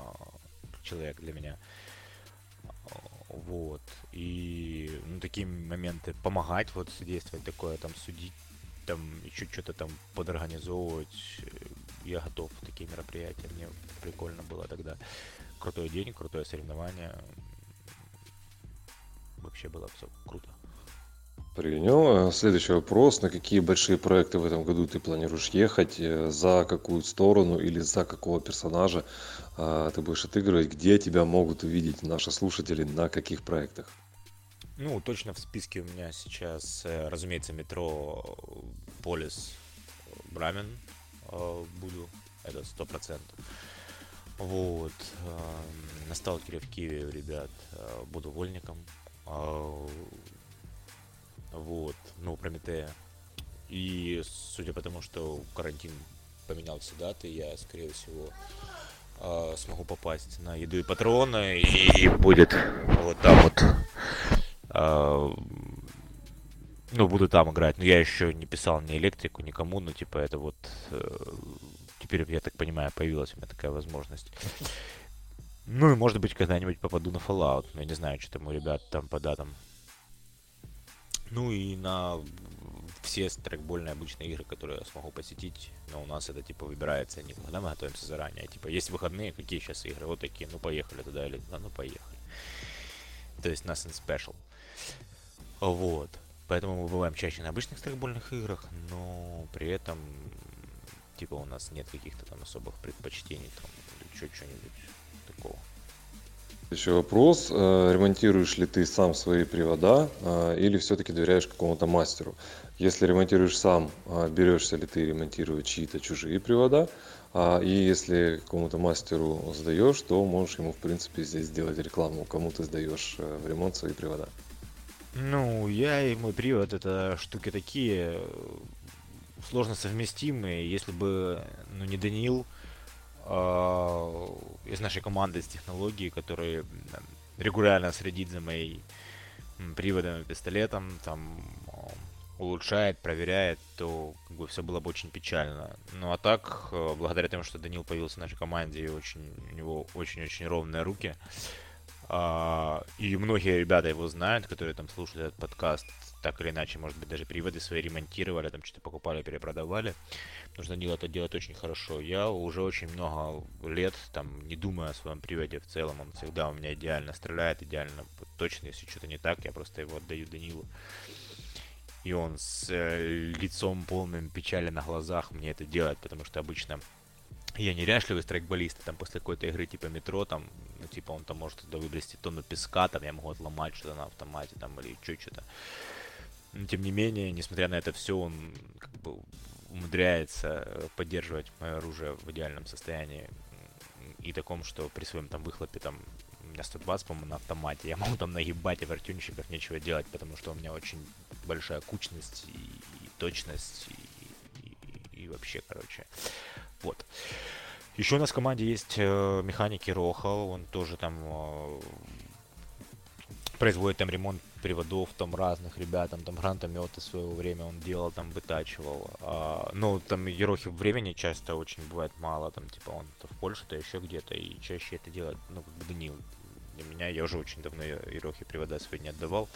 человек для меня. Вот. И ну, такие моменты помогать, вот действовать такое, там судить, там еще что-то там подорганизовывать. Я готов в такие мероприятия. Мне прикольно было тогда. Крутой день, крутое соревнование. Вообще было все круто. Принял. Следующий вопрос. На какие большие проекты в этом году ты планируешь ехать? Э, за какую сторону или за какого персонажа а, ты будешь отыгрывать? Где тебя могут увидеть наши слушатели? На каких проектах? Ну, точно в списке у меня сейчас, э, разумеется, метро Полис Брамен э, буду. Это сто процентов. Вот. На сталкере в Киеве, ребят, буду вольником. Вот, ну, Прометея. И судя по тому, что карантин поменял даты, я, скорее всего, э, смогу попасть на еду и патроны, и будет вот там вот, э, ну, буду там играть. Но я еще не писал ни электрику, никому, ну, типа, это вот, э, теперь, я так понимаю, появилась у меня такая возможность. Ну, и, может быть, когда-нибудь попаду на Fallout, но я не знаю, что там у ребят там по датам ну и на все трекбольные обычные игры, которые я смогу посетить, но у нас это типа выбирается не когда мы готовимся заранее, а типа есть выходные, какие сейчас игры, вот такие, ну поехали туда или туда, ну поехали. То есть nothing special. Вот. Поэтому мы бываем чаще на обычных трекбольных играх, но при этом типа у нас нет каких-то там особых предпочтений там или что-нибудь такого. Еще вопрос. Э, ремонтируешь ли ты сам свои привода э, или все-таки доверяешь какому-то мастеру? Если ремонтируешь сам, э, берешься ли ты ремонтировать чьи-то чужие привода? А, и если какому-то мастеру сдаешь, то можешь ему, в принципе, здесь сделать рекламу, кому ты сдаешь в ремонт свои привода. Ну, я и мой привод это штуки такие сложно совместимые. Если бы, ну, не Даниил, из нашей команды с технологией, который регулярно следит за моей приводом и пистолетом, там улучшает, проверяет, то как бы все было бы очень печально. Ну а так, э, благодаря тому, что Данил появился в нашей команде, и очень, у него очень-очень ровные руки, а, и многие ребята его знают, которые там слушают этот подкаст, так или иначе, может быть, даже приводы свои ремонтировали, там что-то покупали, перепродавали. Что Данил это делает очень хорошо. Я уже очень много лет, там, не думаю о своем приводе в целом. Он всегда у меня идеально стреляет, идеально точно. Если что-то не так, я просто его отдаю Данилу. И он с э, лицом полным печали на глазах мне это делает, потому что обычно я не ряшливый страйкболист, там после какой-то игры типа метро, там, ну, типа он там может туда выбросить тонну песка, там я могу отломать что-то на автомате, там, или что-то. Но тем не менее, несмотря на это все, он как бы умудряется поддерживать мое оружие в идеальном состоянии и таком, что при своем там выхлопе там у меня 120, по-моему, на автомате. Я могу там нагибать, и в артюнщиках нечего делать, потому что у меня очень большая кучность и, и точность, и, и, и вообще, короче. Вот. Еще у нас в команде есть э, механик Ирохал, он тоже там э, производит там ремонт приводов там разных ребятам, там гранатометы в свое время он делал, там вытачивал. А, ну, там Ерохи времени часто очень бывает мало, там, типа, он то в Польше, то еще где-то, и чаще это делает, ну, как бы Данил. Для меня, я уже очень давно Ерохи привода свои не отдавал.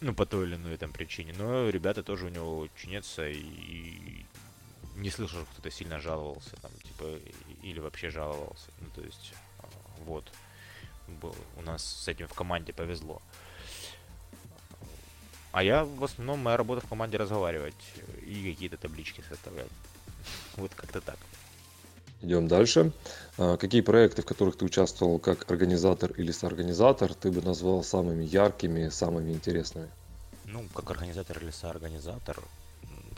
Ну, по той или иной там причине. Но ребята тоже у него чинятся, и, и не слышал, что кто-то сильно жаловался, там, типа, или вообще жаловался. Ну, то есть, а, вот у нас с этим в команде повезло. А я в основном, моя работа в команде разговаривать и какие-то таблички составлять. Вот как-то так. Идем дальше. А, какие проекты, в которых ты участвовал как организатор или соорганизатор, ты бы назвал самыми яркими, самыми интересными? Ну, как организатор или соорганизатор,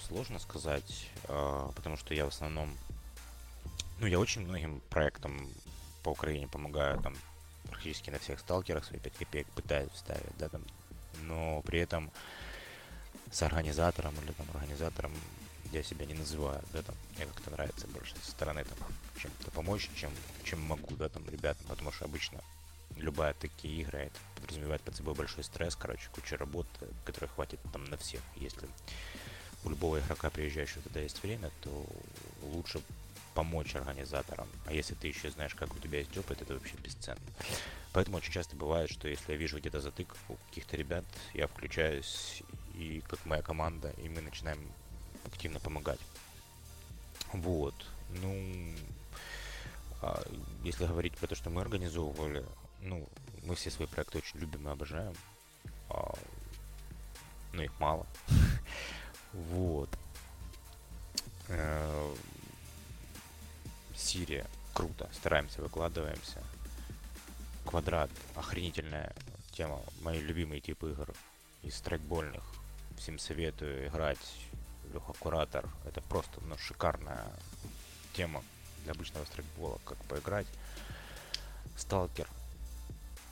сложно сказать, а, потому что я в основном, ну, я очень многим проектам по Украине помогаю, там, практически на всех сталкерах свои 5 копеек пытаюсь вставить, да, там, но при этом с организатором или там организатором я себя не называю, да, там, мне как-то нравится больше со стороны там чем-то помочь, чем, чем могу, да, там, ребятам, потому что обычно любая такие игры это подразумевает под собой большой стресс, короче, куча работы, которой хватит там на всех. Если у любого игрока, приезжающего туда есть время, то лучше помочь организаторам. А если ты еще знаешь, как у тебя есть опыт, это вообще бесценно. Поэтому очень часто бывает, что если я вижу где-то затык у каких-то ребят, я включаюсь и как моя команда, и мы начинаем активно помогать. Вот. Ну, а если говорить про то, что мы организовывали, ну, мы все свои проекты очень любим и обожаем. А, но их мало. вот. Э, Сирия. Круто. Стараемся, выкладываемся. Квадрат. Охренительная тема. Мои любимые типы игр из трекбольных. Всем советую играть. Леха Куратор. Это просто ну, шикарная тема для обычного страйкбола. Как поиграть. Сталкер.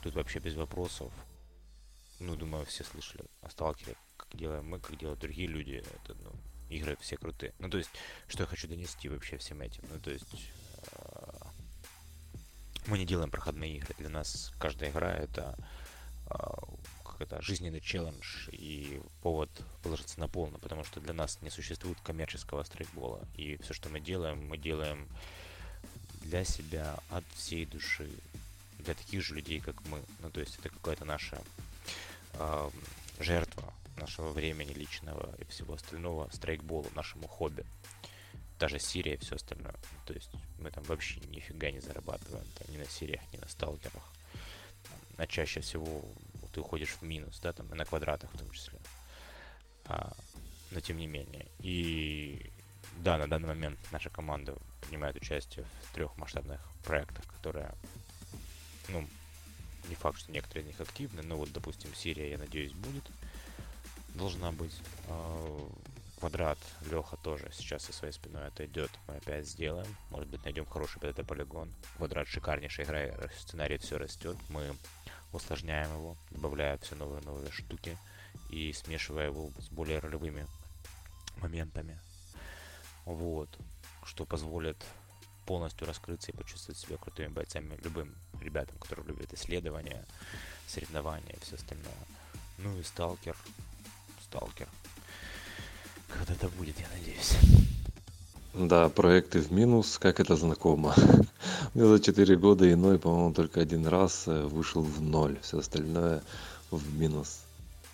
Тут вообще без вопросов. Ну, думаю, все слышали о Сталкере. Как делаем мы, как делают другие люди. Это, ну, игры все крутые. Ну, то есть, что я хочу донести вообще всем этим. Ну, то есть, мы не делаем проходные игры. Для нас каждая игра это а, это жизненный челлендж и повод выложиться на полно, потому что для нас не существует коммерческого стрейкбола. И все, что мы делаем, мы делаем для себя от всей души, для таких же людей, как мы. Ну, то есть это какая-то наша э, жертва нашего времени личного и всего остального стрейкболу, нашему хобби даже Сирия и все остальное. То есть мы там вообще нифига не зарабатываем, там, ни на Сириях, ни на сталкерах. А чаще всего ты уходишь в минус, да, там и на квадратах в том числе. А, но тем не менее. И да, на данный момент наша команда принимает участие в трех масштабных проектах, которые, ну, не факт, что некоторые из них активны, но вот, допустим, Сирия, я надеюсь, будет, должна быть. Квадрат Леха тоже сейчас со своей спиной отойдет. Мы опять сделаем. Может быть, найдем хороший под это полигон. Квадрат шикарнейшая игра, сценарий все растет. Мы усложняем его, добавляя все новые новые штуки и смешивая его с более ролевыми моментами. Вот. Что позволит полностью раскрыться и почувствовать себя крутыми бойцами любым ребятам, которые любят исследования, соревнования и все остальное. Ну и сталкер. Сталкер когда-то будет, я надеюсь. Да, проекты в минус, как это знакомо. Мне за 4 года иной, по-моему, только один раз э, вышел в ноль, все остальное в минус.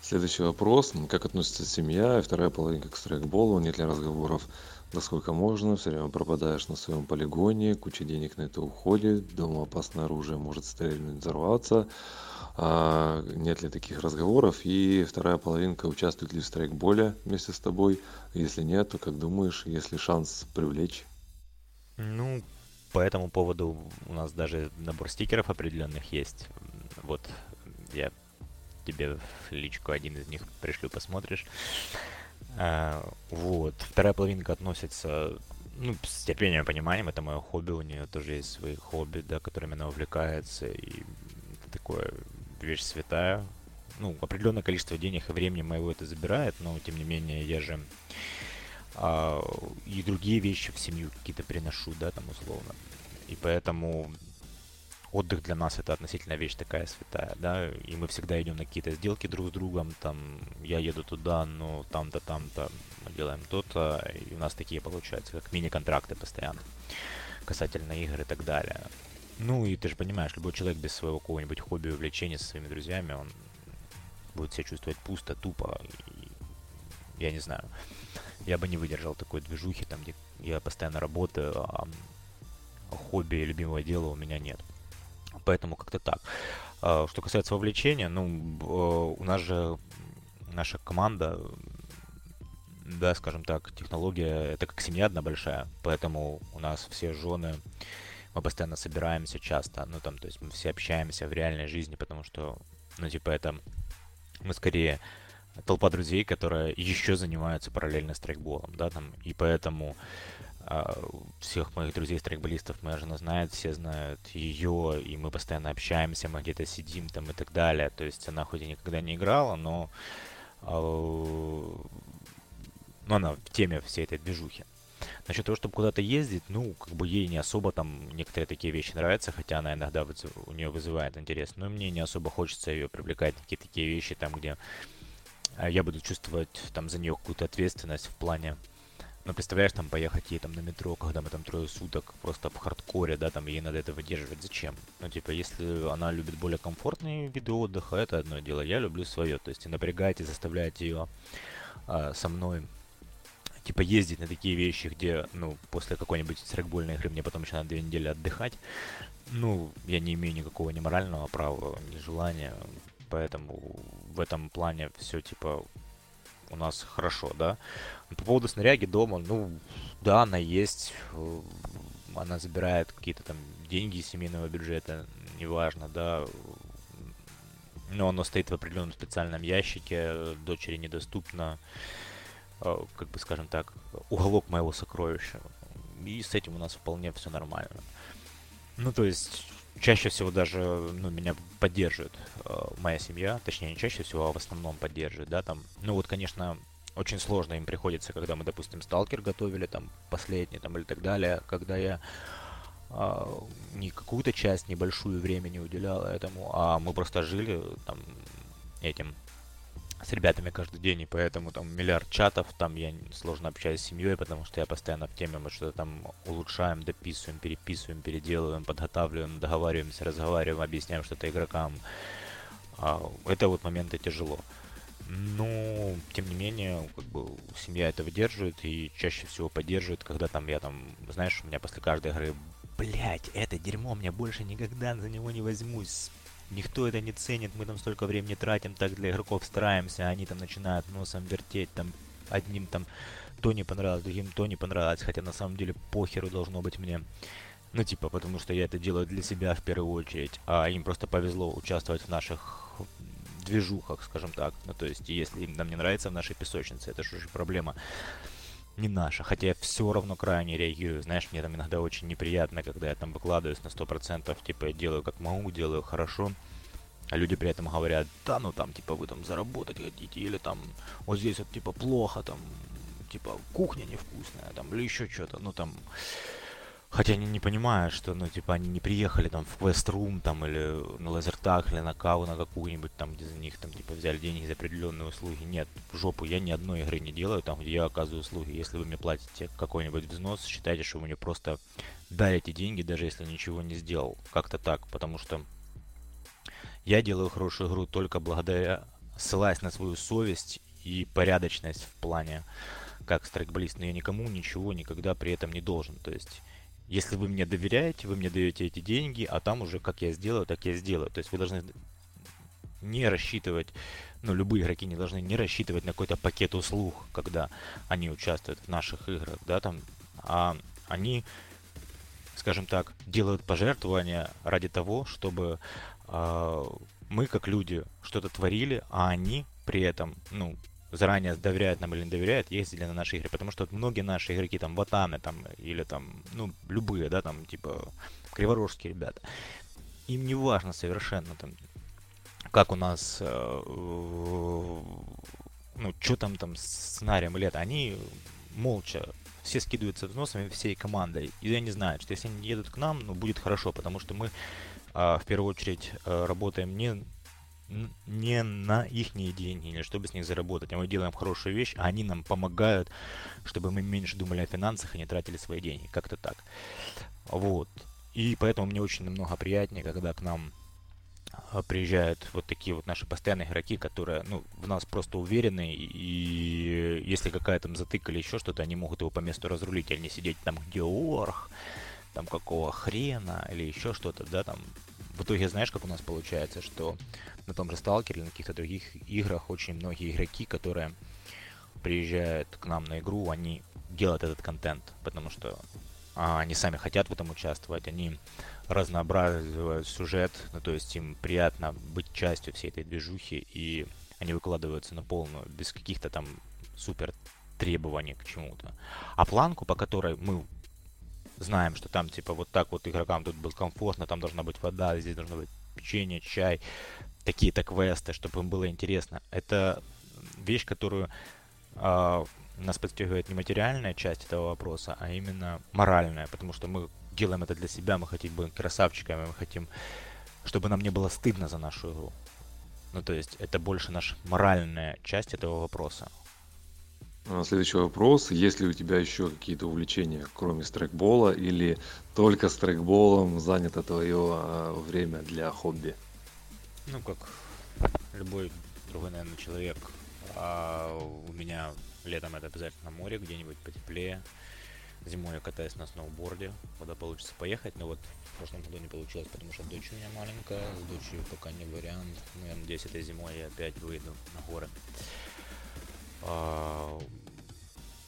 Следующий вопрос. Как относится семья и вторая половинка к стрейкболу? Нет ли разговоров, насколько можно? Все время пропадаешь на своем полигоне, куча денег на это уходит, дома опасное оружие может стрельнуть, взорваться нет ли таких разговоров, и вторая половинка участвует ли в страйкболе вместе с тобой, если нет, то как думаешь, есть ли шанс привлечь? Ну, по этому поводу у нас даже набор стикеров определенных есть. Вот я тебе в личку один из них пришлю, посмотришь. А, вот. Вторая половинка относится ну, с терпением и пониманием. Это мое хобби, у нее тоже есть свои хобби, да, которыми она увлекается. И такое вещь святая. Ну, определенное количество денег и времени моего это забирает, но тем не менее я же а, и другие вещи в семью какие-то приношу, да, там условно. И поэтому отдых для нас это относительно вещь такая святая, да, и мы всегда идем на какие-то сделки друг с другом, там, я еду туда, но там-то, там-то мы делаем то-то, и у нас такие получаются, как мини-контракты постоянно касательно игр и так далее. Ну и ты же понимаешь, любой человек без своего какого-нибудь хобби, увлечения со своими друзьями, он будет себя чувствовать пусто, тупо. И, я не знаю. Я бы не выдержал такой движухи, там, где я постоянно работаю, а хобби и любимого дела у меня нет. Поэтому как-то так. А, что касается вовлечения, ну, у нас же наша команда да, скажем так, технология, это как семья одна большая, поэтому у нас все жены, мы постоянно собираемся часто, ну там, то есть мы все общаемся в реальной жизни, потому что, ну типа это, мы скорее толпа друзей, которые еще занимаются параллельно страйкболом, да, там, и поэтому а, всех моих друзей страйкболистов моя жена знает, все знают ее, и мы постоянно общаемся, мы где-то сидим там и так далее, то есть она хоть и никогда не играла, но а, ну, она в теме всей этой движухи. Насчет того, чтобы куда-то ездить, ну, как бы ей не особо там некоторые такие вещи нравятся, хотя она иногда у нее вызывает интерес, но мне не особо хочется ее привлекать какие-то такие вещи там, где а, я буду чувствовать там за нее какую-то ответственность в плане ну, представляешь, там поехать ей там на метро, когда мы там трое суток просто в хардкоре, да, там ей надо это выдерживать. Зачем? Ну, типа, если она любит более комфортные виды отдыха, это одно дело. Я люблю свое. То есть и напрягать, и заставлять ее а, со мной типа ездить на такие вещи, где, ну, после какой-нибудь стрекбольной игры мне потом еще надо две недели отдыхать. Ну, я не имею никакого ни морального права, ни желания. Поэтому в этом плане все типа у нас хорошо, да. По поводу снаряги дома, ну, да, она есть, э, она забирает какие-то там деньги из семейного бюджета, неважно, да, но оно стоит в определенном специальном ящике, дочери недоступно, как бы скажем так, уголок моего сокровища. И с этим у нас вполне все нормально. Ну, то есть, чаще всего даже, ну, меня поддерживает э, моя семья, точнее, не чаще всего, а в основном поддерживает, да, там, ну, вот, конечно, очень сложно им приходится, когда мы, допустим, сталкер готовили, там, последний, там, или так далее, когда я э, не какую-то часть небольшую времени уделял этому, а мы просто жили, там, этим с ребятами каждый день, и поэтому там миллиард чатов, там я сложно общаюсь с семьей, потому что я постоянно в теме, мы что-то там улучшаем, дописываем, переписываем, переделываем, подготавливаем, договариваемся, разговариваем, объясняем что-то игрокам. А, это вот моменты тяжело. Но, тем не менее, как бы семья это выдерживает и чаще всего поддерживает, когда там я там, знаешь, у меня после каждой игры, блять, это дерьмо, мне больше никогда за него не возьмусь никто это не ценит, мы там столько времени тратим, так для игроков стараемся, они там начинают носом вертеть, там одним там то не понравилось, другим то не понравилось, хотя на самом деле похеру должно быть мне. Ну, типа, потому что я это делаю для себя в первую очередь, а им просто повезло участвовать в наших движухах, скажем так. Ну, то есть, если им нам не нравится в нашей песочнице, это же проблема не наша. Хотя я все равно крайне реагирую. Знаешь, мне там иногда очень неприятно, когда я там выкладываюсь на 100%, типа, я делаю как могу, делаю хорошо. А люди при этом говорят, да, ну там, типа, вы там заработать хотите, или там, вот здесь вот, типа, плохо, там, типа, кухня невкусная, там, или еще что-то, ну там, Хотя они не понимают, что, ну, типа, они не приехали там в Room, там, или на лазертаг, или на каву на какую-нибудь, там, где за них, там, типа, взяли деньги за определенные услуги. Нет, в жопу, я ни одной игры не делаю, там, где я оказываю услуги. Если вы мне платите какой-нибудь взнос, считайте, что вы мне просто дарите деньги, даже если ничего не сделал. Как-то так, потому что я делаю хорошую игру только благодаря, ссылаясь на свою совесть и порядочность в плане как страйкболист, но я никому ничего никогда при этом не должен. То есть если вы мне доверяете, вы мне даете эти деньги, а там уже как я сделаю, так я сделаю. То есть вы должны не рассчитывать, ну, любые игроки не должны не рассчитывать на какой-то пакет услуг, когда они участвуют в наших играх, да, там, а они, скажем так, делают пожертвования ради того, чтобы э, мы, как люди, что-то творили, а они при этом, ну, заранее доверяют нам или не доверяют, ездили на наши игры. Потому что вот многие наши игроки, там, Ватаны, там, или там, ну, любые, да, там, типа, криворожские ребята, им не важно совершенно, там, как у нас, э, ну, что там там сценарием или они молча все скидываются взносами всей командой. И я не знаю, что если они едут к нам, ну, будет хорошо, потому что мы э, в первую очередь э, работаем не не на их деньги или чтобы с них заработать, а мы делаем хорошую вещь, а они нам помогают, чтобы мы меньше думали о финансах и не тратили свои деньги. Как-то так. Вот. И поэтому мне очень намного приятнее, когда к нам а, приезжают вот такие вот наши постоянные игроки, которые, ну, в нас просто уверены, и если какая там затык или еще что-то, они могут его по месту разрулить, а не сидеть там, где орх, там какого хрена, или еще что-то, да, там. В итоге, знаешь, как у нас получается, что на том же Сталкере или на каких-то других играх очень многие игроки, которые приезжают к нам на игру, они делают этот контент, потому что а, они сами хотят в этом участвовать, они разнообразивают сюжет, ну, то есть им приятно быть частью всей этой движухи, и они выкладываются на полную, без каких-то там супер требований к чему-то. А планку, по которой мы знаем, что там типа вот так вот игрокам тут было комфортно, там должна быть вода, здесь должно быть печенье, чай, такие-то квесты, чтобы им было интересно. Это вещь, которую э, нас подстегивает не материальная часть этого вопроса, а именно моральная, потому что мы делаем это для себя, мы хотим быть красавчиками, мы хотим, чтобы нам не было стыдно за нашу игру. Ну, то есть это больше наша моральная часть этого вопроса. А, следующий вопрос. Есть ли у тебя еще какие-то увлечения, кроме страйкбола, или только страйкболом занято твое а, время для хобби? Ну, как любой другой, наверное, человек. А у меня летом это обязательно море, где-нибудь потеплее. Зимой я катаюсь на сноуборде, когда получится поехать, но вот в прошлом году не получилось, потому что дочь у меня маленькая, с дочерью пока не вариант. Но я надеюсь, этой зимой я опять выйду на горы. А,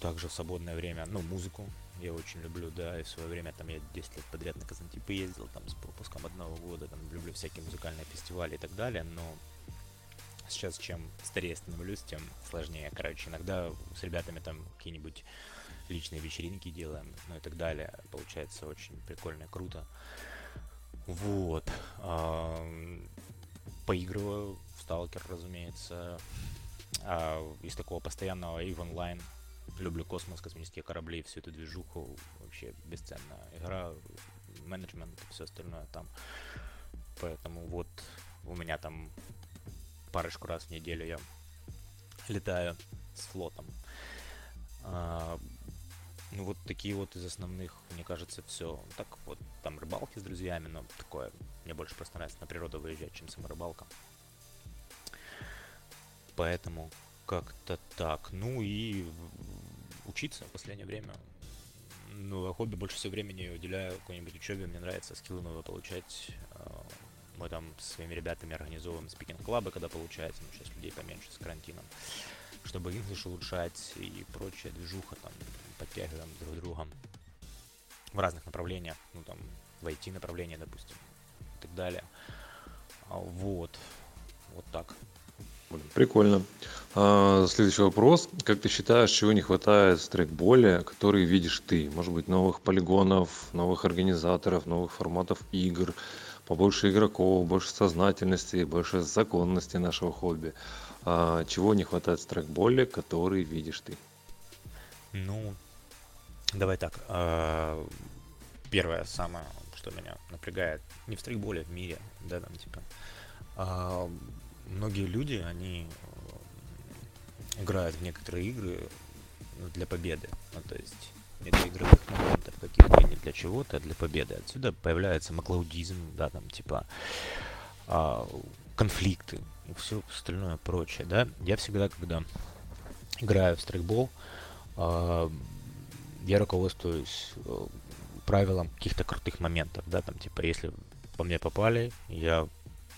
также в свободное время, ну, музыку я очень люблю, да, и в свое время там я 10 лет подряд на Казантипы ездил, там, с пропуском одного года, там, люблю всякие музыкальные фестивали и так далее, но сейчас чем старее становлюсь, тем сложнее, короче, иногда с ребятами там какие-нибудь личные вечеринки делаем, ну и так далее, получается очень прикольно, круто. Вот. Поигрываю в Сталкер, разумеется, а из такого постоянного и в онлайн люблю космос, космические корабли, всю эту движуху, вообще бесценная игра, менеджмент все остальное там. Поэтому вот у меня там парочку раз в неделю я летаю с флотом. А, ну вот такие вот из основных, мне кажется, все. Так вот, там рыбалки с друзьями, но такое, мне больше просто нравится на природу выезжать, чем сама рыбалка. Поэтому как-то так. Ну и учиться в последнее время. Ну, а хобби больше всего времени уделяю какой-нибудь учебе. Мне нравится скиллы новые получать. А, мы там со своими ребятами организовываем спикинг-клабы, когда получается. Ну, сейчас людей поменьше с карантином. Чтобы инглиш улучшать и прочая движуха, там, подтягиваем друг друга в разных направлениях. Ну, там, в IT направлении, допустим, и так далее. А, вот. Вот так. Прикольно. А, следующий вопрос. Как ты считаешь, чего не хватает в трекболе, который видишь ты? Может быть, новых полигонов, новых организаторов, новых форматов игр, побольше игроков, больше сознательности, больше законности нашего хобби. А, чего не хватает в трекболе, который видишь ты? Ну, давай так. А, первое, самое, что меня напрягает, не в стрейкболе, в мире, да, там, типа, многие люди, они э, играют в некоторые игры ну, для победы. Ну, то есть не для игровых моментов каких-то, не для чего-то, а для победы. Отсюда появляется маклаудизм, да, там, типа, а, конфликты и все остальное прочее, да. Я всегда, когда играю в стрейкбол, а, я руководствуюсь э, правилом каких-то крутых моментов, да, там, типа, если по мне попали, я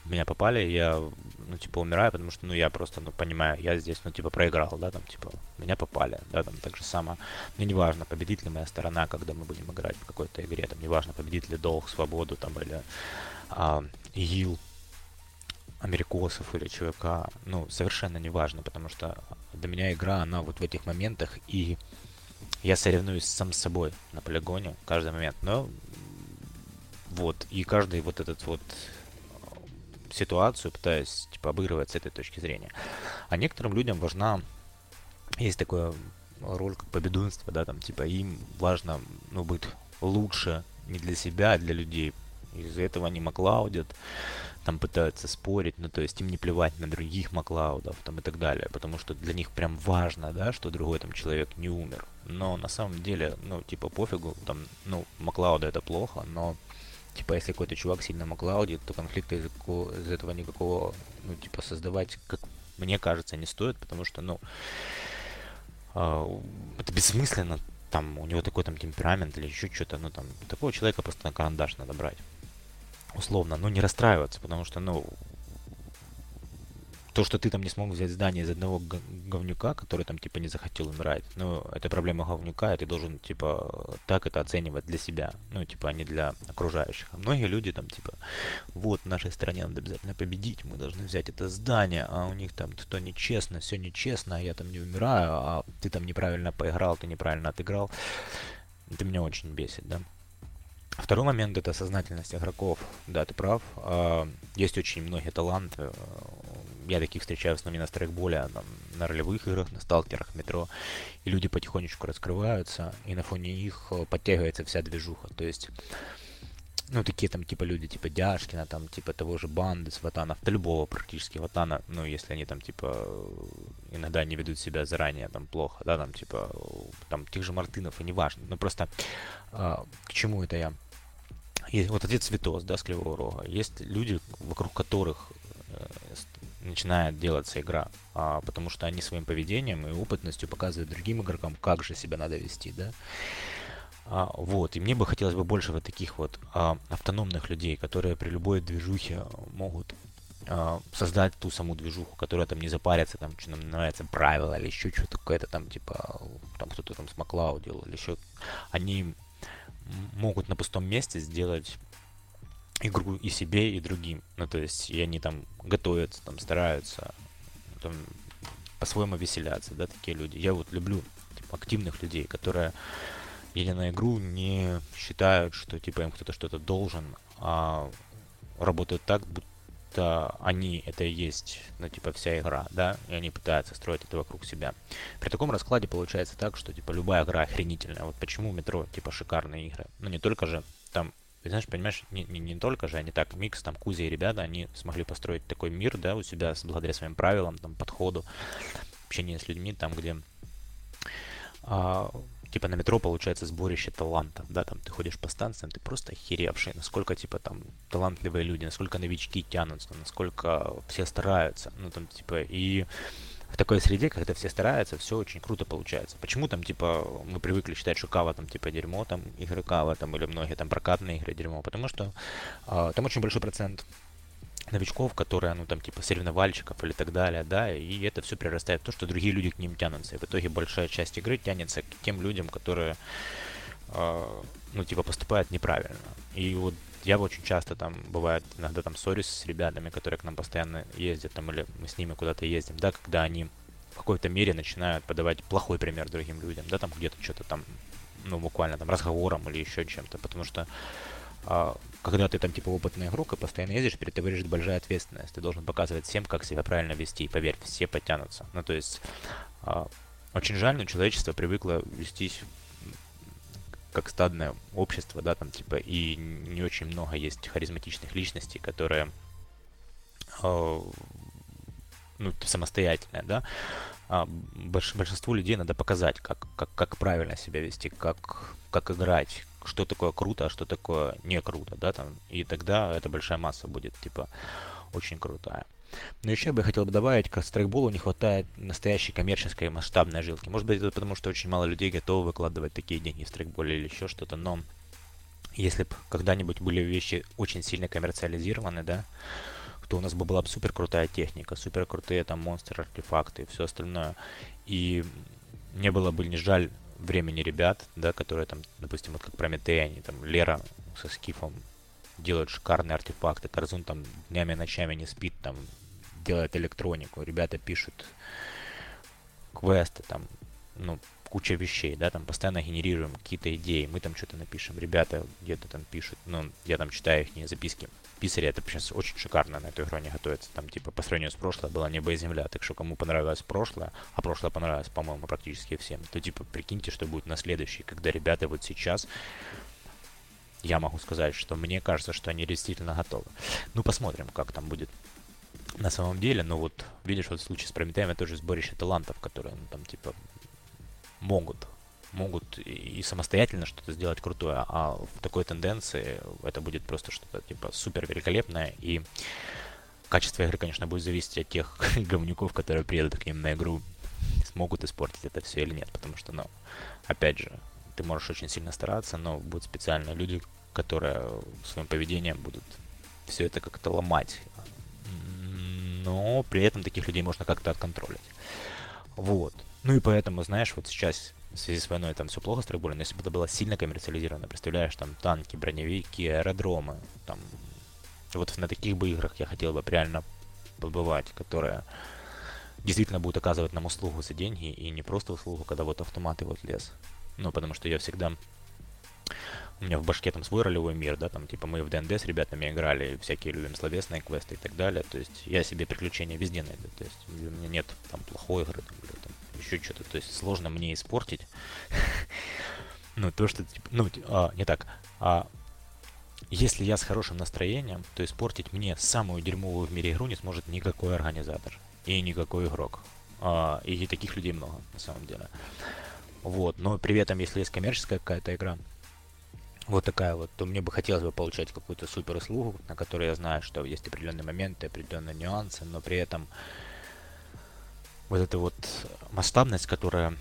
меня попали, я, ну, типа, умираю, потому что, ну, я просто, ну, понимаю, я здесь, ну, типа, проиграл, да, там, типа, меня попали, да, там, так же самое. Мне не важно, победит ли моя сторона, когда мы будем играть в какой-то игре, там, не важно, победит ли долг, свободу, там, или а, ИИЛ, америкосов или ЧВК, ну, совершенно не важно, потому что для меня игра, она вот в этих моментах, и я соревнуюсь сам с собой на полигоне каждый момент, но вот, и каждый вот этот вот ситуацию, пытаюсь типа обыгрывать с этой точки зрения. А некоторым людям важна есть такое роль как победунство, да, там типа им важно ну, быть лучше не для себя, а для людей. Из-за этого они маклаудят, там пытаются спорить, ну то есть им не плевать на других маклаудов там и так далее, потому что для них прям важно, да, что другой там человек не умер. Но на самом деле, ну типа пофигу, там, ну маклауда это плохо, но типа, если какой-то чувак сильно маклаудит, то конфликта из, из этого никакого, ну, типа, создавать, как мне кажется, не стоит, потому что, ну, э, это бессмысленно, там, у него такой там темперамент или еще что-то, ну, там, такого человека просто на карандаш надо брать. Условно, ну, не расстраиваться, потому что, ну, то, что ты там не смог взять здание из одного говнюка, который там типа не захотел умирать, ну, это проблема говнюка, и ты должен типа так это оценивать для себя, ну, типа, а не для окружающих. А многие люди там типа, вот в нашей стране надо обязательно победить, мы должны взять это здание, а у них там то нечестно, все нечестно, а я там не умираю, а ты там неправильно поиграл, ты неправильно отыграл. Это меня очень бесит, да. Второй момент это сознательность игроков. Да, ты прав. А, есть очень многие таланты. Я таких встречаю в основном на страйкболе, а на ролевых играх, на сталкерах, метро. И люди потихонечку раскрываются, и на фоне них э, подтягивается вся движуха. То есть ну, такие там, типа, люди, типа, Дяшкина, там, типа, того же Банды, Сватанов, да любого практически Ватана, ну, если они там, типа, иногда не ведут себя заранее, там, плохо, да, там, типа, там, тех же Мартынов, и неважно, ну, просто а, к чему это я? Есть, вот отец Витос, да, с Кривого Рога, есть люди, вокруг которых э, начинает делаться игра, а, потому что они своим поведением и опытностью показывают другим игрокам, как же себя надо вести, да, а, вот, и мне бы хотелось бы больше вот таких вот а, автономных людей, которые при любой движухе могут а, создать ту саму движуху, которая там не запарится, там, что нам нравится, правила или еще что-то какое-то там, типа, там кто-то там с Маклау делал, или еще. Они могут на пустом месте сделать игру и себе, и другим. Ну, то есть, и они там готовятся, там, стараются, там, по-своему веселяться, да, такие люди. Я вот люблю типа, активных людей, которые или на игру не считают, что типа им кто-то что-то должен, а работают так, будто они это и есть, ну, типа, вся игра, да, и они пытаются строить это вокруг себя. При таком раскладе получается так, что, типа, любая игра охренительная. Вот почему метро, типа, шикарные игры. Ну, не только же там знаешь, понимаешь, не, не, не только же они так, Микс, там, Кузя и ребята, они смогли построить такой мир, да, у себя благодаря своим правилам, там, подходу, общение с людьми, там, где а, типа на метро получается сборище талантов, да, там ты ходишь по станциям, ты просто охеревший, насколько типа там талантливые люди, насколько новички тянутся, насколько все стараются, ну там типа и в такой среде, когда все стараются, все очень круто получается. Почему там, типа, мы привыкли считать, что кава там, типа, дерьмо, там, игры кава, там, или многие там прокатные игры дерьмо, потому что э, там очень большой процент новичков, которые, ну, там, типа, соревновальщиков или так далее, да, и это все прирастает в то, что другие люди к ним тянутся. И в итоге большая часть игры тянется к тем людям, которые, э, ну, типа, поступают неправильно. И вот я очень часто там, бывает, иногда там ссорюсь с ребятами, которые к нам постоянно ездят, там, или мы с ними куда-то ездим, да, когда они в какой-то мере начинают подавать плохой пример другим людям, да, там где-то что-то там, ну, буквально там разговором или еще чем-то, потому что а, когда ты там типа опытный игрок и постоянно ездишь, перед тобой лежит большая ответственность. Ты должен показывать всем, как себя правильно вести. И поверь, все потянутся. Ну, то есть, а, очень жаль, но человечество привыкло вестись как стадное общество, да, там, типа, и не очень много есть харизматичных личностей, которые, э, ну, самостоятельные, да, а больш, большинству людей надо показать, как, как, как правильно себя вести, как, как играть, что такое круто, а что такое не круто, да, там, и тогда эта большая масса будет, типа, очень крутая. Но еще я бы хотел бы добавить, к страйкболу не хватает настоящей коммерческой масштабной жилки. Может быть, это потому, что очень мало людей готовы выкладывать такие деньги в страйкболе или еще что-то, но если бы когда-нибудь были вещи очень сильно коммерциализированы, да, то у нас бы была бы супер крутая техника, супер крутые там монстры, артефакты и все остальное. И не было бы не жаль времени ребят, да, которые там, допустим, вот как Прометей, они там, Лера со Скифом делают шикарные артефакты, Корзун там днями и ночами не спит, там делает электронику, ребята пишут квесты, там, ну, куча вещей, да, там постоянно генерируем какие-то идеи, мы там что-то напишем, ребята где-то там пишут, ну, я там читаю их записки, писари, это сейчас очень шикарно на эту игру не готовится, там, типа, по сравнению с прошлой было небо и земля, так что кому понравилось прошлое, а прошлое понравилось, по-моему, практически всем, то, типа, прикиньте, что будет на следующий, когда ребята вот сейчас я могу сказать, что мне кажется, что они действительно готовы. Ну, посмотрим, как там будет на самом деле. Но вот, видишь, вот в случае с Прометеем это тоже сборище талантов, которые, ну, там, типа, могут могут и самостоятельно что-то сделать крутое, а в такой тенденции это будет просто что-то типа супер великолепное и качество игры, конечно, будет зависеть от тех говнюков, которые приедут к ним на игру, смогут испортить это все или нет, потому что, ну, опять же, ты можешь очень сильно стараться, но будут специальные люди, которые своим поведением будут все это как-то ломать. Но при этом таких людей можно как-то отконтролить. Вот. Ну и поэтому, знаешь, вот сейчас в связи с войной там все плохо с трейкболом, но если бы это было сильно коммерциализировано, представляешь, там танки, броневики, аэродромы, там вот на таких бы играх я хотел бы реально побывать, которые действительно будут оказывать нам услугу за деньги, и не просто услугу, когда вот автоматы вот лес. Ну, потому что я всегда... У меня в башке там свой ролевой мир, да, там, типа, мы в ДНД с ребятами играли, всякие любим словесные квесты и так далее, то есть я себе приключения везде найду, то есть у меня нет там плохой игры, там, или, там еще что-то, то есть сложно мне испортить. Ну, то, что, типа, ну, а, не так, а если я с хорошим настроением, то испортить мне самую дерьмовую в мире игру не сможет никакой организатор и никакой игрок. А, и таких людей много, на самом деле. Вот, но при этом, если есть коммерческая какая-то игра, вот такая вот, то мне бы хотелось бы получать какую-то супер услугу, на которой я знаю, что есть определенные моменты, определенные нюансы, но при этом вот эта вот масштабность, которая,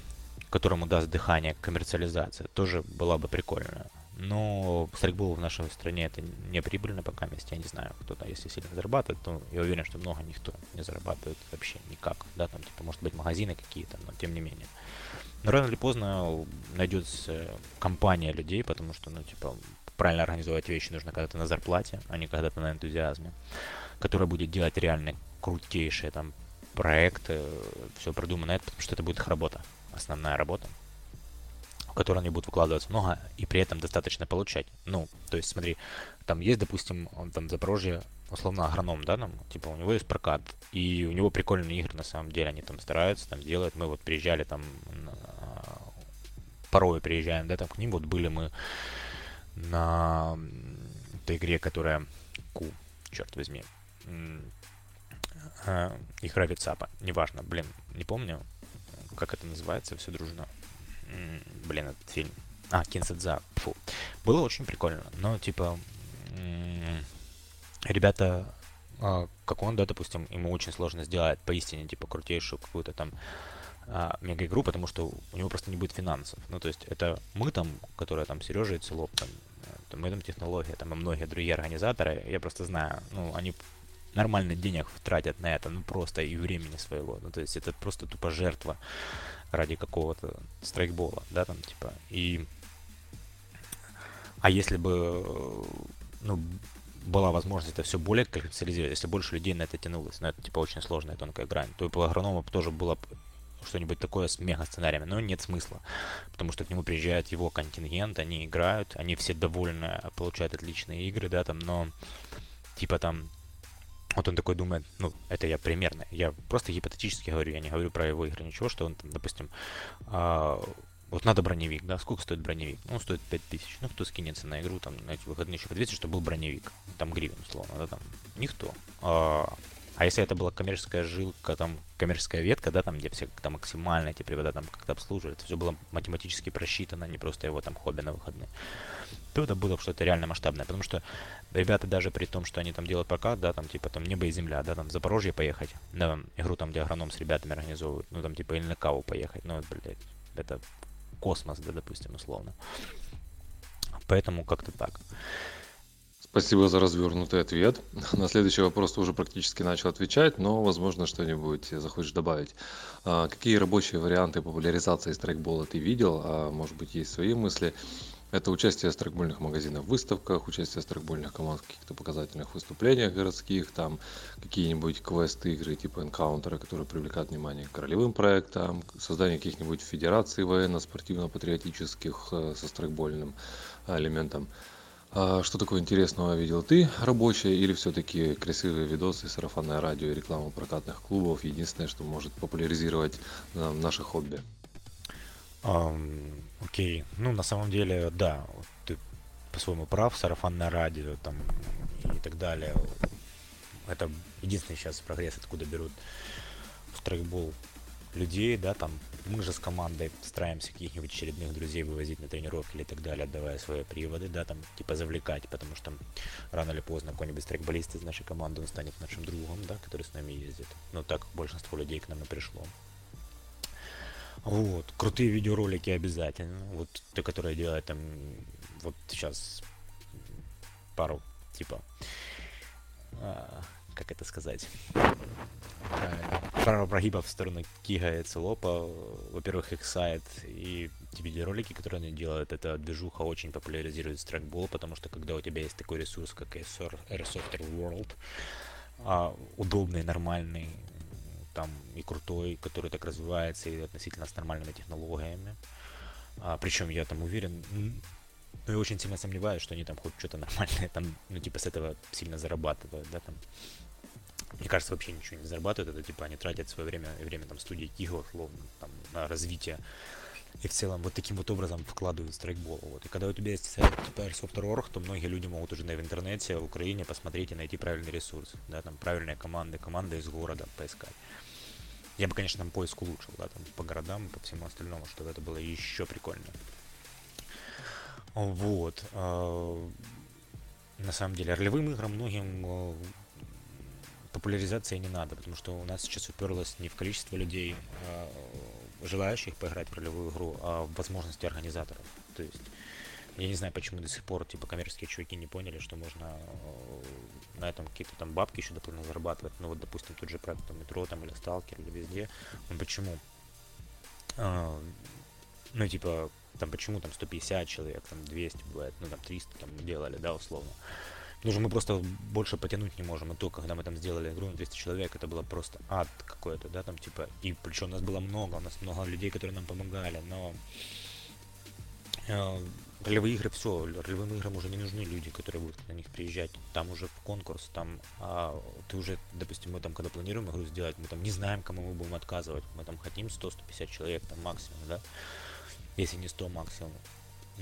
которому даст дыхание коммерциализация, тоже была бы прикольная. Но стрейкбол в нашей стране это не прибыльно пока месте. Я не знаю, кто-то, если сильно зарабатывает, то я уверен, что много никто не зарабатывает вообще никак. Да, там, типа, может быть, магазины какие-то, но тем не менее. Но рано или поздно найдется компания людей, потому что, ну, типа, правильно организовать вещи нужно когда-то на зарплате, а не когда-то на энтузиазме, которая будет делать реально крутейшие там проекты, все продумано, потому что это будет их работа, основная работа в который они будут выкладываться много и при этом достаточно получать. Ну, то есть, смотри, там есть, допустим, там Запорожье, условно, агроном, да, там, типа, у него есть прокат, и у него прикольные игры, на самом деле, они там стараются, там, делают. Мы вот приезжали там, порой приезжаем, да, там, к ним вот были мы на той игре, которая Ку, черт возьми, игра Вицапа, неважно, блин, не помню, как это называется, все дружно блин, этот фильм. А, Кинсадза. Фу. Было очень прикольно. Но, типа, ребята, а, как он, да, допустим, ему очень сложно сделать поистине, типа, крутейшую какую-то там а, мега-игру, потому что у него просто не будет финансов. Ну, то есть, это мы там, которые там Сережа и Целоп, там, мы там технология, там и многие другие организаторы, я просто знаю, ну, они нормально денег тратят на это, ну, просто и времени своего. Ну, то есть, это просто тупо жертва ради какого-то страйкбола, да, там, типа, и... А если бы, ну, была возможность это все более коммерциализировать, если больше людей на это тянулось, но это, типа, очень сложная тонкая грань, то и по агроному тоже было что-нибудь такое с мега-сценариями, но нет смысла, потому что к нему приезжает его контингент, они играют, они все довольны, получают отличные игры, да, там, но, типа, там, вот он такой думает, ну, это я примерно, я просто гипотетически говорю, я не говорю про его игры, ничего, что он там, допустим, а, вот надо броневик, да, сколько стоит броневик? Ну, он стоит 5000, ну, кто скинется на игру, там, на эти выходные еще по 200, чтобы был броневик, там, гривен, условно, да, там, никто. А, а если это была коммерческая жилка, там, коммерческая ветка, да, там, где все там максимально эти привода там как-то обслуживают, все было математически просчитано, не просто его там хобби на выходные, то это было что-то реально масштабное, потому что ребята даже при том, что они там делают прокат, да, там, типа, там, небо и земля, да, там, в Запорожье поехать, на игру там, где агроном с ребятами организовывают, ну, там, типа, или на каву поехать, ну, блядь, это космос, да, допустим, условно. Поэтому как-то так. Спасибо за развернутый ответ. На следующий вопрос ты уже практически начал отвечать, но, возможно, что-нибудь захочешь добавить. А, какие рабочие варианты популяризации страйкбола ты видел? А, может быть, есть свои мысли? Это участие страйкбольных магазинов в выставках, участие страйкбольных команд в каких-то показательных выступлениях городских, там какие-нибудь квест-игры типа энкаунтера, которые привлекают внимание к ролевым проектам, создание каких-нибудь федераций военно-спортивно-патриотических э, со страйкбольным элементом. А что такое интересного видел ты, рабочее, или все-таки красивые видосы, сарафанное радио и реклама прокатных клубов единственное, что может популяризировать э, наше хобби? Um, окей, ну на самом деле, да, ты по-своему прав, сарафанное радио там и так далее. Это единственный сейчас прогресс, откуда берут в страйкбол людей, да, там мы же с командой стараемся каких-нибудь очередных друзей вывозить на тренировки или так далее, отдавая свои приводы, да, там, типа завлекать, потому что рано или поздно какой-нибудь страйкболист из нашей команды, он станет нашим другом, да, который с нами ездит. Но так большинство людей к нам и пришло. Вот, крутые видеоролики обязательно. Вот те, которые делают там, вот сейчас пару, типа, а, как это сказать, про прогибов в сторону Кига и Целопа. Во-первых, их сайт и те видеоролики, которые они делают, эта движуха очень популяризирует страйкбол, потому что когда у тебя есть такой ресурс, как Airsoft World, а, удобный, нормальный, там и крутой, который так развивается и относительно с нормальными технологиями. А, причем я там уверен, ну и очень сильно сомневаюсь, что они там хоть что-то нормальное там, ну типа с этого сильно зарабатывают, да, там. Мне кажется, вообще ничего не зарабатывают, это типа они тратят свое время время там студии Кига, условно, там, на развитие и в целом вот таким вот образом вкладывают страйкбол. Вот. И когда у тебя есть сайт типа Airsoft.org, то многие люди могут уже в интернете, в Украине посмотреть и найти правильный ресурс, да, там правильные команды, команды из города поискать. Я бы, конечно, там поиск улучшил, да, там по городам, по всему остальному, чтобы это было еще прикольно. Вот. А, на самом деле, ролевым играм многим а, популяризация не надо, потому что у нас сейчас уперлось не в количество людей, а желающих поиграть в ролевую игру, а в возможности организаторов. То есть я не знаю, почему до сих пор типа коммерческие чуваки не поняли, что можно э, на этом какие-то там бабки еще дополнительно зарабатывать. Ну вот, допустим, тот же проект там метро там или сталкер или везде. Ну почему? А, ну типа там почему там 150 человек, там 200 бывает, ну там 300 там делали, да, условно. Потому что мы просто больше потянуть не можем. И то, когда мы там сделали игру на 200 человек, это было просто ад какой-то, да, там типа. И причем у нас было много, у нас много людей, которые нам помогали, но э, ролевые игры все, ролевым играм уже не нужны люди, которые будут на них приезжать. Там уже конкурс, там а, ты уже, допустим, мы там, когда планируем игру сделать, мы там не знаем, кому мы будем отказывать. Мы там хотим 100-150 человек, там максимум, да, если не 100 максимум.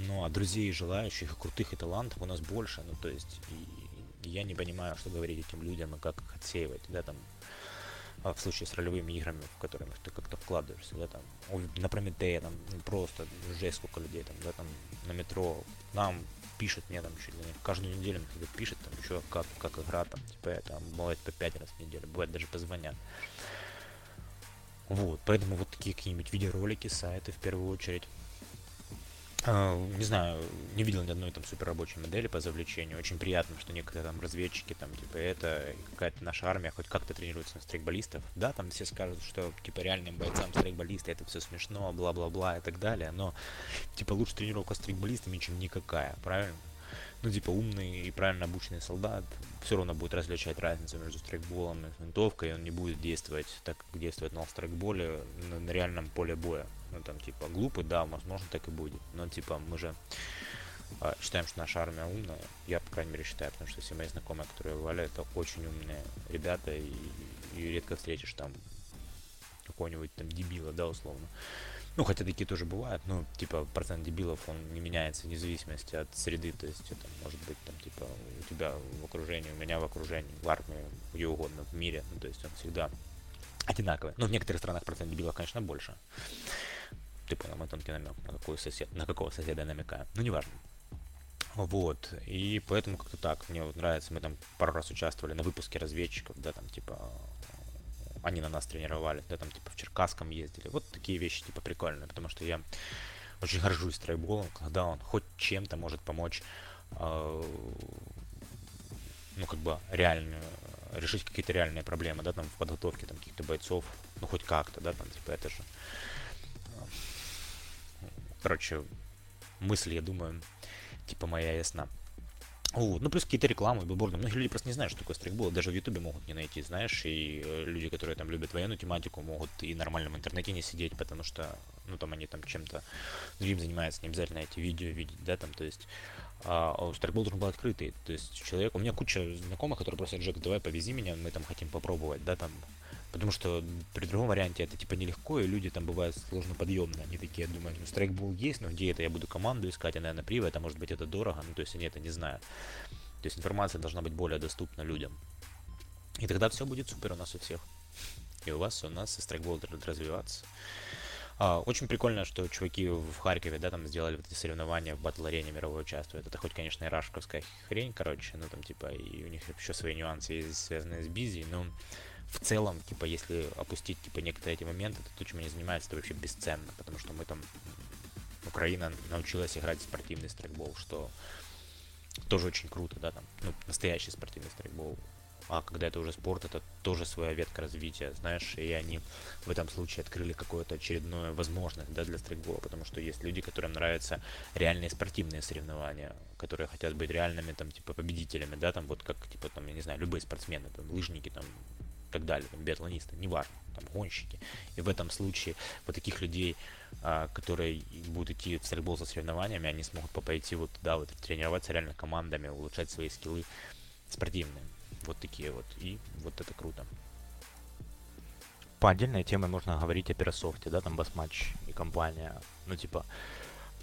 Ну, а друзей желающих, и крутых, и талантов у нас больше. Ну, то есть, и, я не понимаю, что говорить этим людям и как их отсеивать, да, там, а в случае с ролевыми играми, в которые ты как-то вкладываешься, да, там, на Прометея, там, ну, просто жесть сколько людей, там, да, там, на метро, нам пишут мне там чуть ли не каждую неделю мне пишет там еще как, как игра там, типа там бывает по пять раз в неделю, бывает даже позвонят. Вот, поэтому вот такие какие-нибудь видеоролики, сайты в первую очередь не знаю, не видел ни одной там супер рабочей модели по завлечению. Очень приятно, что некоторые там разведчики, там, типа, это какая-то наша армия хоть как-то тренируется на стрейкболистов. Да, там все скажут, что, типа, реальным бойцам стрейкболисты это все смешно, бла-бла-бла и так далее. Но, типа, лучше тренировка с стрейкболистами, чем никакая, правильно? ну, типа, умный и правильно обученный солдат все равно будет различать разницу между страйкболом и винтовкой, он не будет действовать так, как действует на страйкболе на, на реальном поле боя. Ну, там, типа, глупый, да, возможно, так и будет. Но, типа, мы же э, считаем, что наша армия умная. Я, по крайней мере, считаю, потому что все мои знакомые, которые воевали, это очень умные ребята, и, и редко встретишь там какого-нибудь там дебила, да, условно. Ну, хотя такие тоже бывают, но, типа, процент дебилов, он не меняется вне зависимости от среды, то есть это может быть, там, типа, у тебя в окружении, у меня в окружении, в армии, где угодно, в мире, ну, то есть он всегда одинаковый. Но в некоторых странах процент дебилов, конечно, больше. Ты понял мой тонкий намек, на какой сосед, на какого соседа я намекаю. Ну, неважно. Вот, и поэтому как-то так, мне вот нравится, мы там пару раз участвовали на выпуске разведчиков, да, там, типа, они на нас тренировали, да, там типа в Черкасском ездили. Вот такие вещи типа прикольные, потому что я очень горжусь трейболом, когда он хоть чем-то может помочь, э, ну как бы реально решить какие-то реальные проблемы, да, там в подготовке там каких-то бойцов, ну хоть как-то, да, там типа это же, короче, мысль, я думаю, типа моя ясна. Вот. Ну, плюс какие-то рекламы, билборды. Многие люди просто не знают, что такое стрейкбол. Даже в Ютубе могут не найти, знаешь. И э, люди, которые там любят военную тематику, могут и нормально в интернете не сидеть, потому что, ну, там они там чем-то другим занимаются. Не обязательно эти видео видеть, да, там, то есть... А, а стрейкбол должен быть открытый. То есть человек... У меня куча знакомых, которые просят, Джек, давай повези меня, мы там хотим попробовать, да, там, Потому что при другом варианте это типа нелегко, и люди там бывают сложно подъемные. Они такие думают, ну страйкбол есть, но где это я буду команду искать, а наверное привод, а может быть это дорого, ну то есть они это не знают. То есть информация должна быть более доступна людям. И тогда все будет супер у нас у всех. И у вас, и у нас, и страйкбол будет развиваться. А, очень прикольно, что чуваки в Харькове, да, там сделали вот эти соревнования в батл арене мировой участвуют. Это хоть, конечно, и рашковская хрень, короче, ну там типа и у них еще свои нюансы связанные с бизи, но в целом, типа, если опустить, типа, некоторые эти моменты, то то, чем они занимаются, это вообще бесценно, потому что мы там, Украина научилась играть в спортивный страйкбол, что тоже очень круто, да, там, ну, настоящий спортивный страйкбол. а когда это уже спорт, это тоже своя ветка развития, знаешь, и они в этом случае открыли какое-то очередное возможность, да, для стрейкбола, потому что есть люди, которым нравятся реальные спортивные соревнования, которые хотят быть реальными, там, типа, победителями, да, там, вот как, типа, там, я не знаю, любые спортсмены, там, лыжники, там, и так далее, там, биатлонисты, неважно, там, гонщики. И в этом случае вот таких людей, а, которые будут идти в стрельбол за соревнованиями, они смогут пойти вот туда, вот тренироваться реально командами, улучшать свои скиллы спортивные. Вот такие вот. И вот это круто. По отдельной теме можно говорить о Пирософте, да, там басматч и компания. Ну, типа,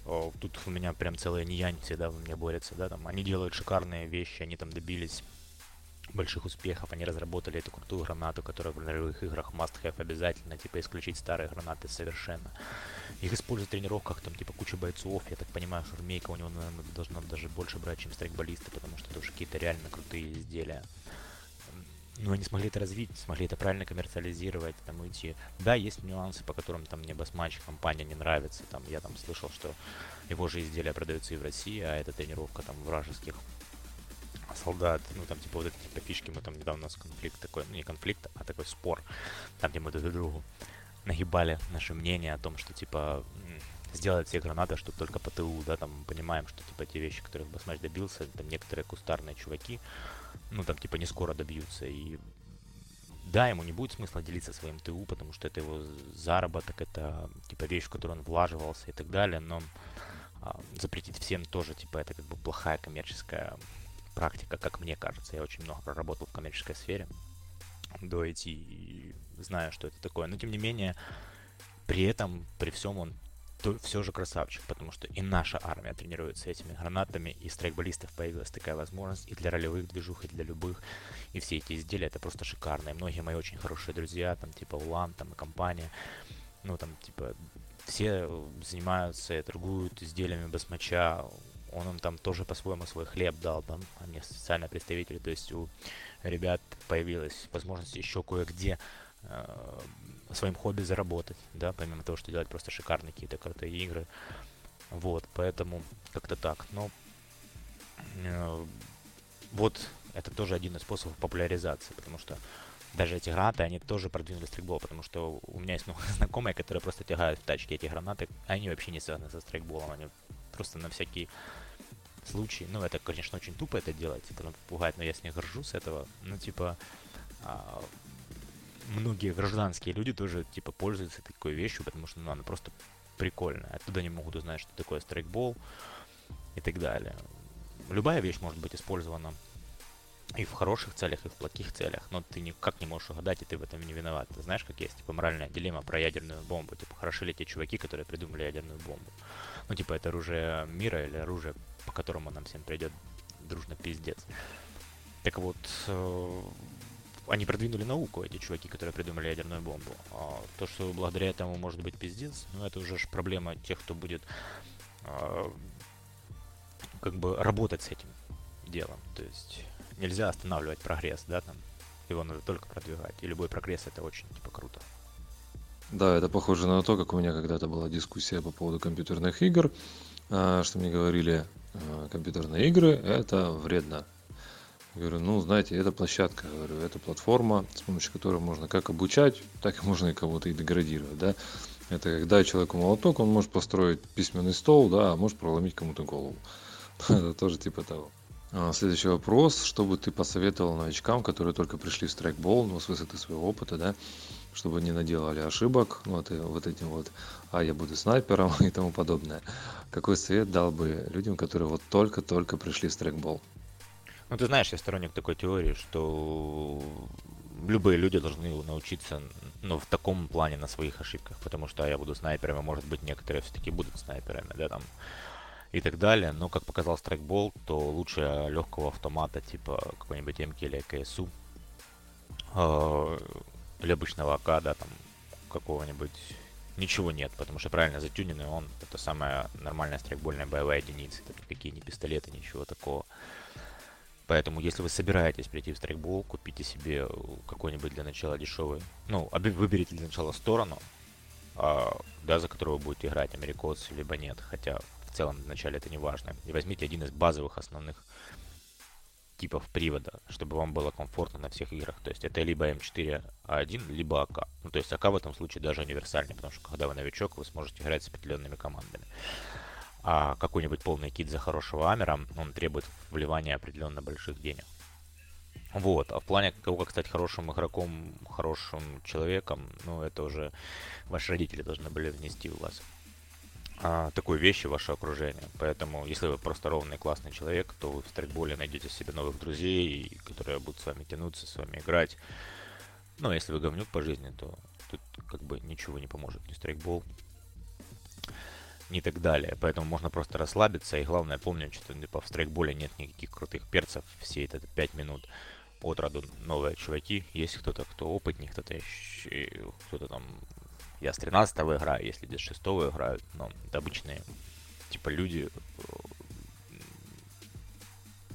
о, тут у меня прям целые ньяньцы, да, во мне борются, да, там, они делают шикарные вещи, они там добились больших успехов. Они разработали эту крутую гранату, которая в ролевых играх must have обязательно, типа исключить старые гранаты совершенно. Их используют в тренировках, там типа куча бойцов. Я так понимаю, что армейка у него, наверное, должна даже больше брать, чем страйкболисты, потому что это уже какие-то реально крутые изделия. Но они смогли это развить, смогли это правильно коммерциализировать, там уйти. Да, есть нюансы, по которым там мне басматч компания не нравится. Там я там слышал, что его же изделия продаются и в России, а это тренировка там вражеских солдат, ну там типа вот эти типа фишки, мы там недавно у нас конфликт такой, ну не конфликт, а такой спор, там где мы друг другу нагибали наше мнение о том, что типа сделать все гранаты, чтобы только по ТУ, да, там понимаем, что типа те вещи, которых Басмач добился, там некоторые кустарные чуваки, ну там типа не скоро добьются, и да, ему не будет смысла делиться своим ТУ, потому что это его заработок, это типа вещь, в которую он влаживался и так далее, но а, запретить всем тоже, типа, это как бы плохая коммерческая практика, как мне кажется. Я очень много проработал в коммерческой сфере до IT и знаю, что это такое. Но тем не менее, при этом, при всем он то все же красавчик, потому что и наша армия тренируется этими гранатами, и страйкболистов появилась такая возможность и для ролевых движух, и для любых, и все эти изделия, это просто шикарно, и многие мои очень хорошие друзья, там, типа Улан, там, и компания, ну, там, типа, все занимаются и торгуют изделиями басмача, он им там тоже по-своему свой хлеб дал, там, а не социальные представители, то есть у ребят появилась возможность еще кое-где э, своим хобби заработать, да, помимо того, что делать просто шикарные какие-то крутые игры, вот, поэтому как-то так, но э, вот это тоже один из способов популяризации, потому что даже эти гранаты, они тоже продвинули стрейкбол, потому что у меня есть много знакомые, которые просто тягают в тачке эти гранаты, они вообще не связаны со стрейкболом, они просто на всякий случай. Ну, это, конечно, очень тупо это делать, потом пугать, но я с них горжусь этого. Ну, типа, а, многие гражданские люди тоже, типа, пользуются такой вещью, потому что, ну, она просто прикольная. Оттуда они могут узнать, что такое страйкбол и так далее. Любая вещь может быть использована и в хороших целях, и в плохих целях, но ты никак не можешь угадать, и ты в этом не виноват. Ты знаешь, как есть, типа, моральная дилемма про ядерную бомбу. Типа, хороши ли те чуваки, которые придумали ядерную бомбу? Ну, типа, это оружие мира или оружие, по которому нам всем придет дружно пиздец. Так вот, э, они продвинули науку, эти чуваки, которые придумали ядерную бомбу. А то, что благодаря этому может быть пиздец, ну, это уже проблема тех, кто будет э, как бы работать с этим делом. То есть нельзя останавливать прогресс, да, там. Его надо только продвигать. И любой прогресс это очень, типа, круто. Да, это похоже на то, как у меня когда-то была дискуссия по поводу компьютерных игр, а, что мне говорили, а, компьютерные игры это вредно. Я говорю, ну, знаете, это площадка, говорю, это платформа, с помощью которой можно как обучать, так и можно и кого-то и деградировать, да. Это когда человеку молоток, он может построить письменный стол, да, а может проломить кому-то голову. Это тоже типа того. А, следующий вопрос. Что бы ты посоветовал новичкам, которые только пришли в страйкбол, ну, с высоты своего опыта, да, чтобы не наделали ошибок, вот, и, вот этим вот, а я буду снайпером и тому подобное. Какой совет дал бы людям, которые вот только-только пришли в страйкбол? Ну, ты знаешь, я сторонник такой теории, что любые люди должны научиться, ну, в таком плане на своих ошибках, потому что я буду снайпером, а может быть, некоторые все-таки будут снайперами, да, там, и так далее. Но, как показал страйкбол, то лучше легкого автомата, типа какой-нибудь МК или КСУ, или обычного АК, да, там, какого-нибудь ничего нет, потому что правильно затюненный он это самая нормальная страйкбольная боевая единица, это никакие не пистолеты, ничего такого. Поэтому, если вы собираетесь прийти в страйкбол, купите себе какой-нибудь для начала дешевый, ну, выберите для начала сторону, а, да, за которую вы будете играть, америкосы либо нет, хотя в целом вначале это не важно. И возьмите один из базовых основных типов привода, чтобы вам было комфортно на всех играх. То есть это либо М4А1, либо АК. Ну, то есть АК в этом случае даже универсальный, потому что когда вы новичок, вы сможете играть с определенными командами. А какой-нибудь полный кит за хорошего Амера, он требует вливания определенно больших денег. Вот. А в плане того, как стать хорошим игроком, хорошим человеком, ну, это уже ваши родители должны были внести в вас а, такую вещь в ваше окружение. Поэтому, если вы просто ровный классный человек, то вы в страйкболе найдете себе новых друзей, которые будут с вами тянуться, с вами играть. Ну, а если вы говнюк по жизни, то тут как бы ничего не поможет, ни страйкбол, ни так далее. Поэтому можно просто расслабиться. И главное помнить, что типа, в страйкболе нет никаких крутых перцев. Все это 5 минут от роду новые чуваки. Есть кто-то, кто опытнее, кто-то кто-то там я с 13 играю, если без 6 играют, но это обычные, типа, люди э,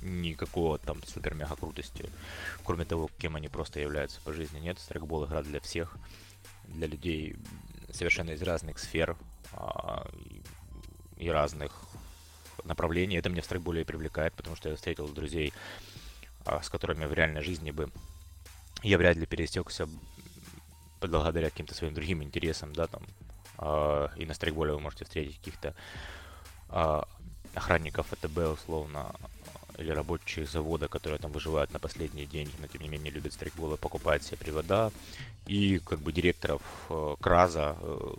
никакого там супер-мега крутости, кроме того, кем они просто являются по жизни, нет. Страйкбол игра для всех, для людей совершенно из разных сфер а, и разных направлений. Это меня в страйкболе и привлекает, потому что я встретил друзей, а, с которыми в реальной жизни бы я вряд ли пересекся благодаря каким-то своим другим интересам, да, там, э, и на стрейкболе вы можете встретить каких-то э, охранников АТБ, условно, или рабочих завода, которые там выживают на последние деньги, но тем не менее любят стрейкболы, покупают себе привода, и как бы директоров э, Краза, э,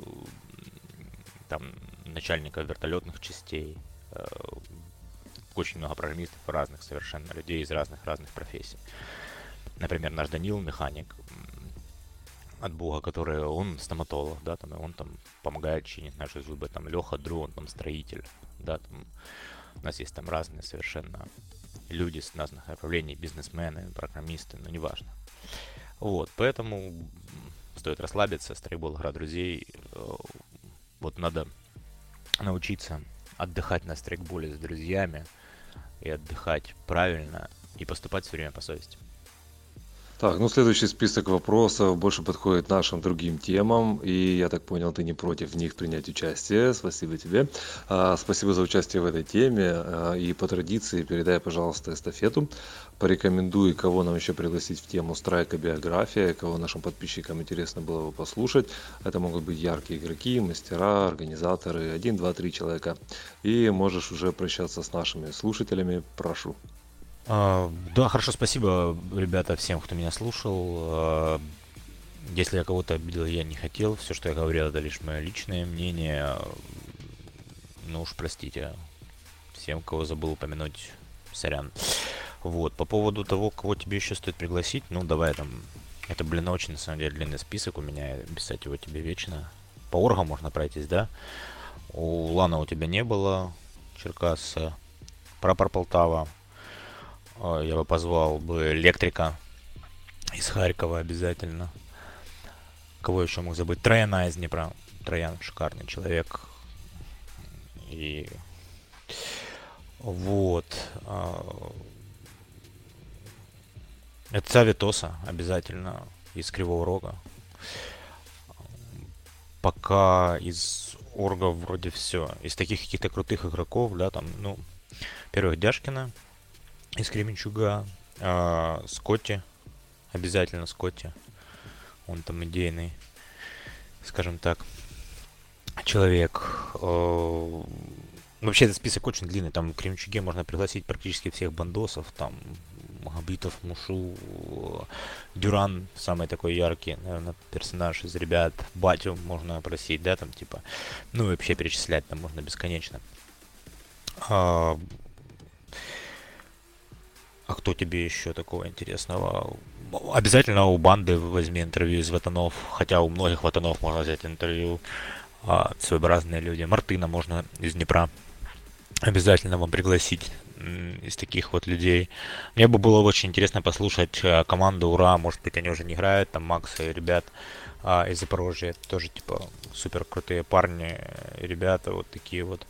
там, начальников вертолетных частей, э, очень много программистов разных совершенно, людей из разных-разных профессий. Например, наш Данил, механик, от Бога, который он стоматолог, да, там, и он там помогает чинить наши зубы, там, Леха Дру, он там строитель, да, там, у нас есть там разные совершенно люди с разных направлений, бизнесмены, программисты, но неважно. Вот, поэтому стоит расслабиться, стрейбол, игра друзей, э, вот надо научиться отдыхать на стрейкболе с друзьями и отдыхать правильно и поступать все время по совести. Так, ну следующий список вопросов больше подходит нашим другим темам, и я так понял, ты не против в них принять участие. Спасибо тебе. А, спасибо за участие в этой теме, а, и по традиции передай, пожалуйста, эстафету. Порекомендуй, кого нам еще пригласить в тему страйка биография, кого нашим подписчикам интересно было бы послушать. Это могут быть яркие игроки, мастера, организаторы, один, два, три человека. И можешь уже прощаться с нашими слушателями. Прошу. А, да, хорошо, спасибо, ребята, всем, кто меня слушал. А, если я кого-то обидел, я не хотел. Все, что я говорил, это лишь мое личное мнение. Ну уж простите. Всем, кого забыл упомянуть, сорян. Вот, по поводу того, кого тебе еще стоит пригласить, ну давай там. Это, блин, очень на самом деле длинный список у меня, писать его тебе вечно. По оргам можно пройтись, да? У Лана у тебя не было, Черкасса, Прапор Полтава, я бы позвал бы электрика из Харькова обязательно. Кого еще мог забыть? Трояна из Днепра. Троян шикарный человек. И вот. А, это Савитоса обязательно из Кривого Рога. Пока из оргов вроде все. Из таких каких-то крутых игроков, да, там, ну, первых Дяшкина, из Кременчуга. А, Скотти. Обязательно Скотти. Он там идейный, скажем так, человек. А, вообще этот список очень длинный. Там в Кременчуге можно пригласить практически всех бандосов. Там Магабитов, Мушу, Дюран, самый такой яркий, наверное, персонаж из ребят. Батю можно просить, да, там типа. Ну, вообще перечислять там можно бесконечно. А, кто тебе еще такого интересного? Обязательно у банды возьми интервью из ватанов, хотя у многих ватанов можно взять интервью. А, своеобразные люди. Мартына можно из Днепра обязательно вам пригласить из таких вот людей. Мне бы было очень интересно послушать а, команду Ура, может быть они уже не играют, там Макс и ребят а, из Запорожья, тоже типа супер крутые парни, ребята вот такие вот.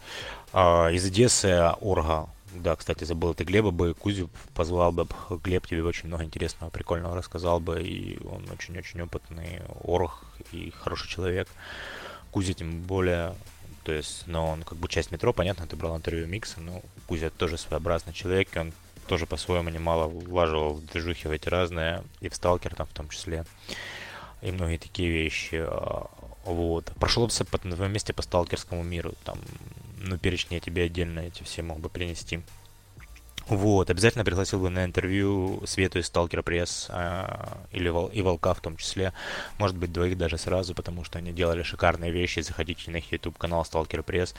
А, из Одессы Орга, да, кстати, забыл, ты Глеба бы, Кузю позвал бы. Глеб тебе очень много интересного, прикольного рассказал бы. И он очень-очень опытный орг и хороший человек. Кузя тем более, то есть, но он как бы часть метро, понятно, ты брал интервью Микса, но Кузя тоже своеобразный человек, и он тоже по-своему немало влаживал в движухи в эти разные, и в сталкер там в том числе, и многие такие вещи. А, вот. Прошелся по, на твоем месте по сталкерскому миру, там, ну, перечни я тебе отдельно эти все мог бы принести. Вот, обязательно пригласил бы на интервью Свету из Сталкер Пресс э, или Вол, и Волка в том числе. Может быть, двоих даже сразу, потому что они делали шикарные вещи. Заходите на их YouTube канал Сталкер Пресс.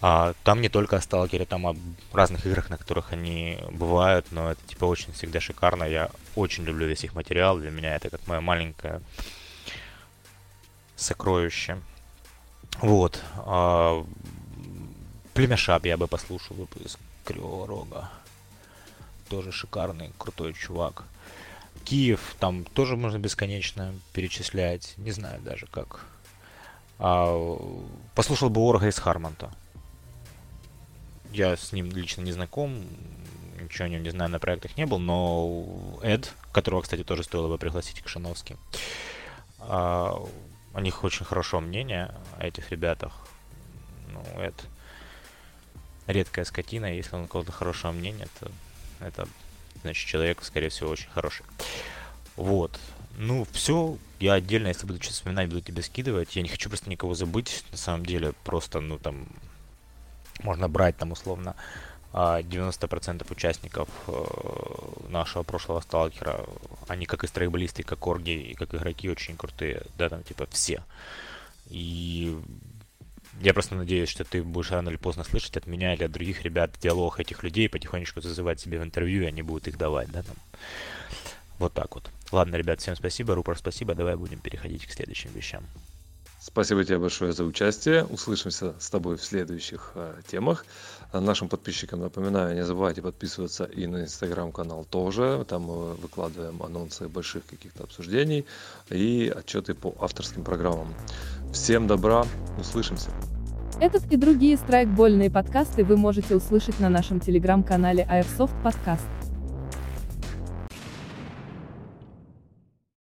А, там не только о Сталкере, там о разных играх, на которых они бывают, но это типа очень всегда шикарно. Я очень люблю весь их материал. Для меня это как мое маленькое сокровище. Вот. А, Племяшап я бы послушал выпуск Кривого Рога. Тоже шикарный, крутой чувак. Киев, там тоже можно бесконечно перечислять. Не знаю даже как. А, послушал бы Орга из Хармонта. Я с ним лично не знаком, ничего о нем не знаю, на проектах не был, но Эд, которого, кстати, тоже стоило бы пригласить к Шановски, а, о них очень хорошо мнение, о этих ребятах. Ну, Эд редкая скотина, если он у кого-то хорошего мнения, то это значит человек, скорее всего, очень хороший. Вот. Ну, все. Я отдельно, если буду что-то вспоминать, буду тебе скидывать. Я не хочу просто никого забыть. На самом деле, просто, ну, там, можно брать там условно 90% а, участников э, нашего прошлого сталкера, они как и стрейкболисты, как орги, и как игроки очень крутые, да, там типа все. И я просто надеюсь, что ты будешь рано или поздно слышать от меня или от других ребят диалог этих людей, потихонечку зазывать себе в интервью, и они будут их давать, да, там. Вот так вот. Ладно, ребят, всем спасибо, Рупор, спасибо, давай будем переходить к следующим вещам. Спасибо тебе большое за участие. Услышимся с тобой в следующих э, темах. А нашим подписчикам напоминаю, не забывайте подписываться и на инстаграм-канал тоже. Там мы выкладываем анонсы больших каких-то обсуждений и отчеты по авторским программам. Всем добра, услышимся. Этот и другие страйкбольные подкасты вы можете услышать на нашем телеграм-канале Airsoft Podcast.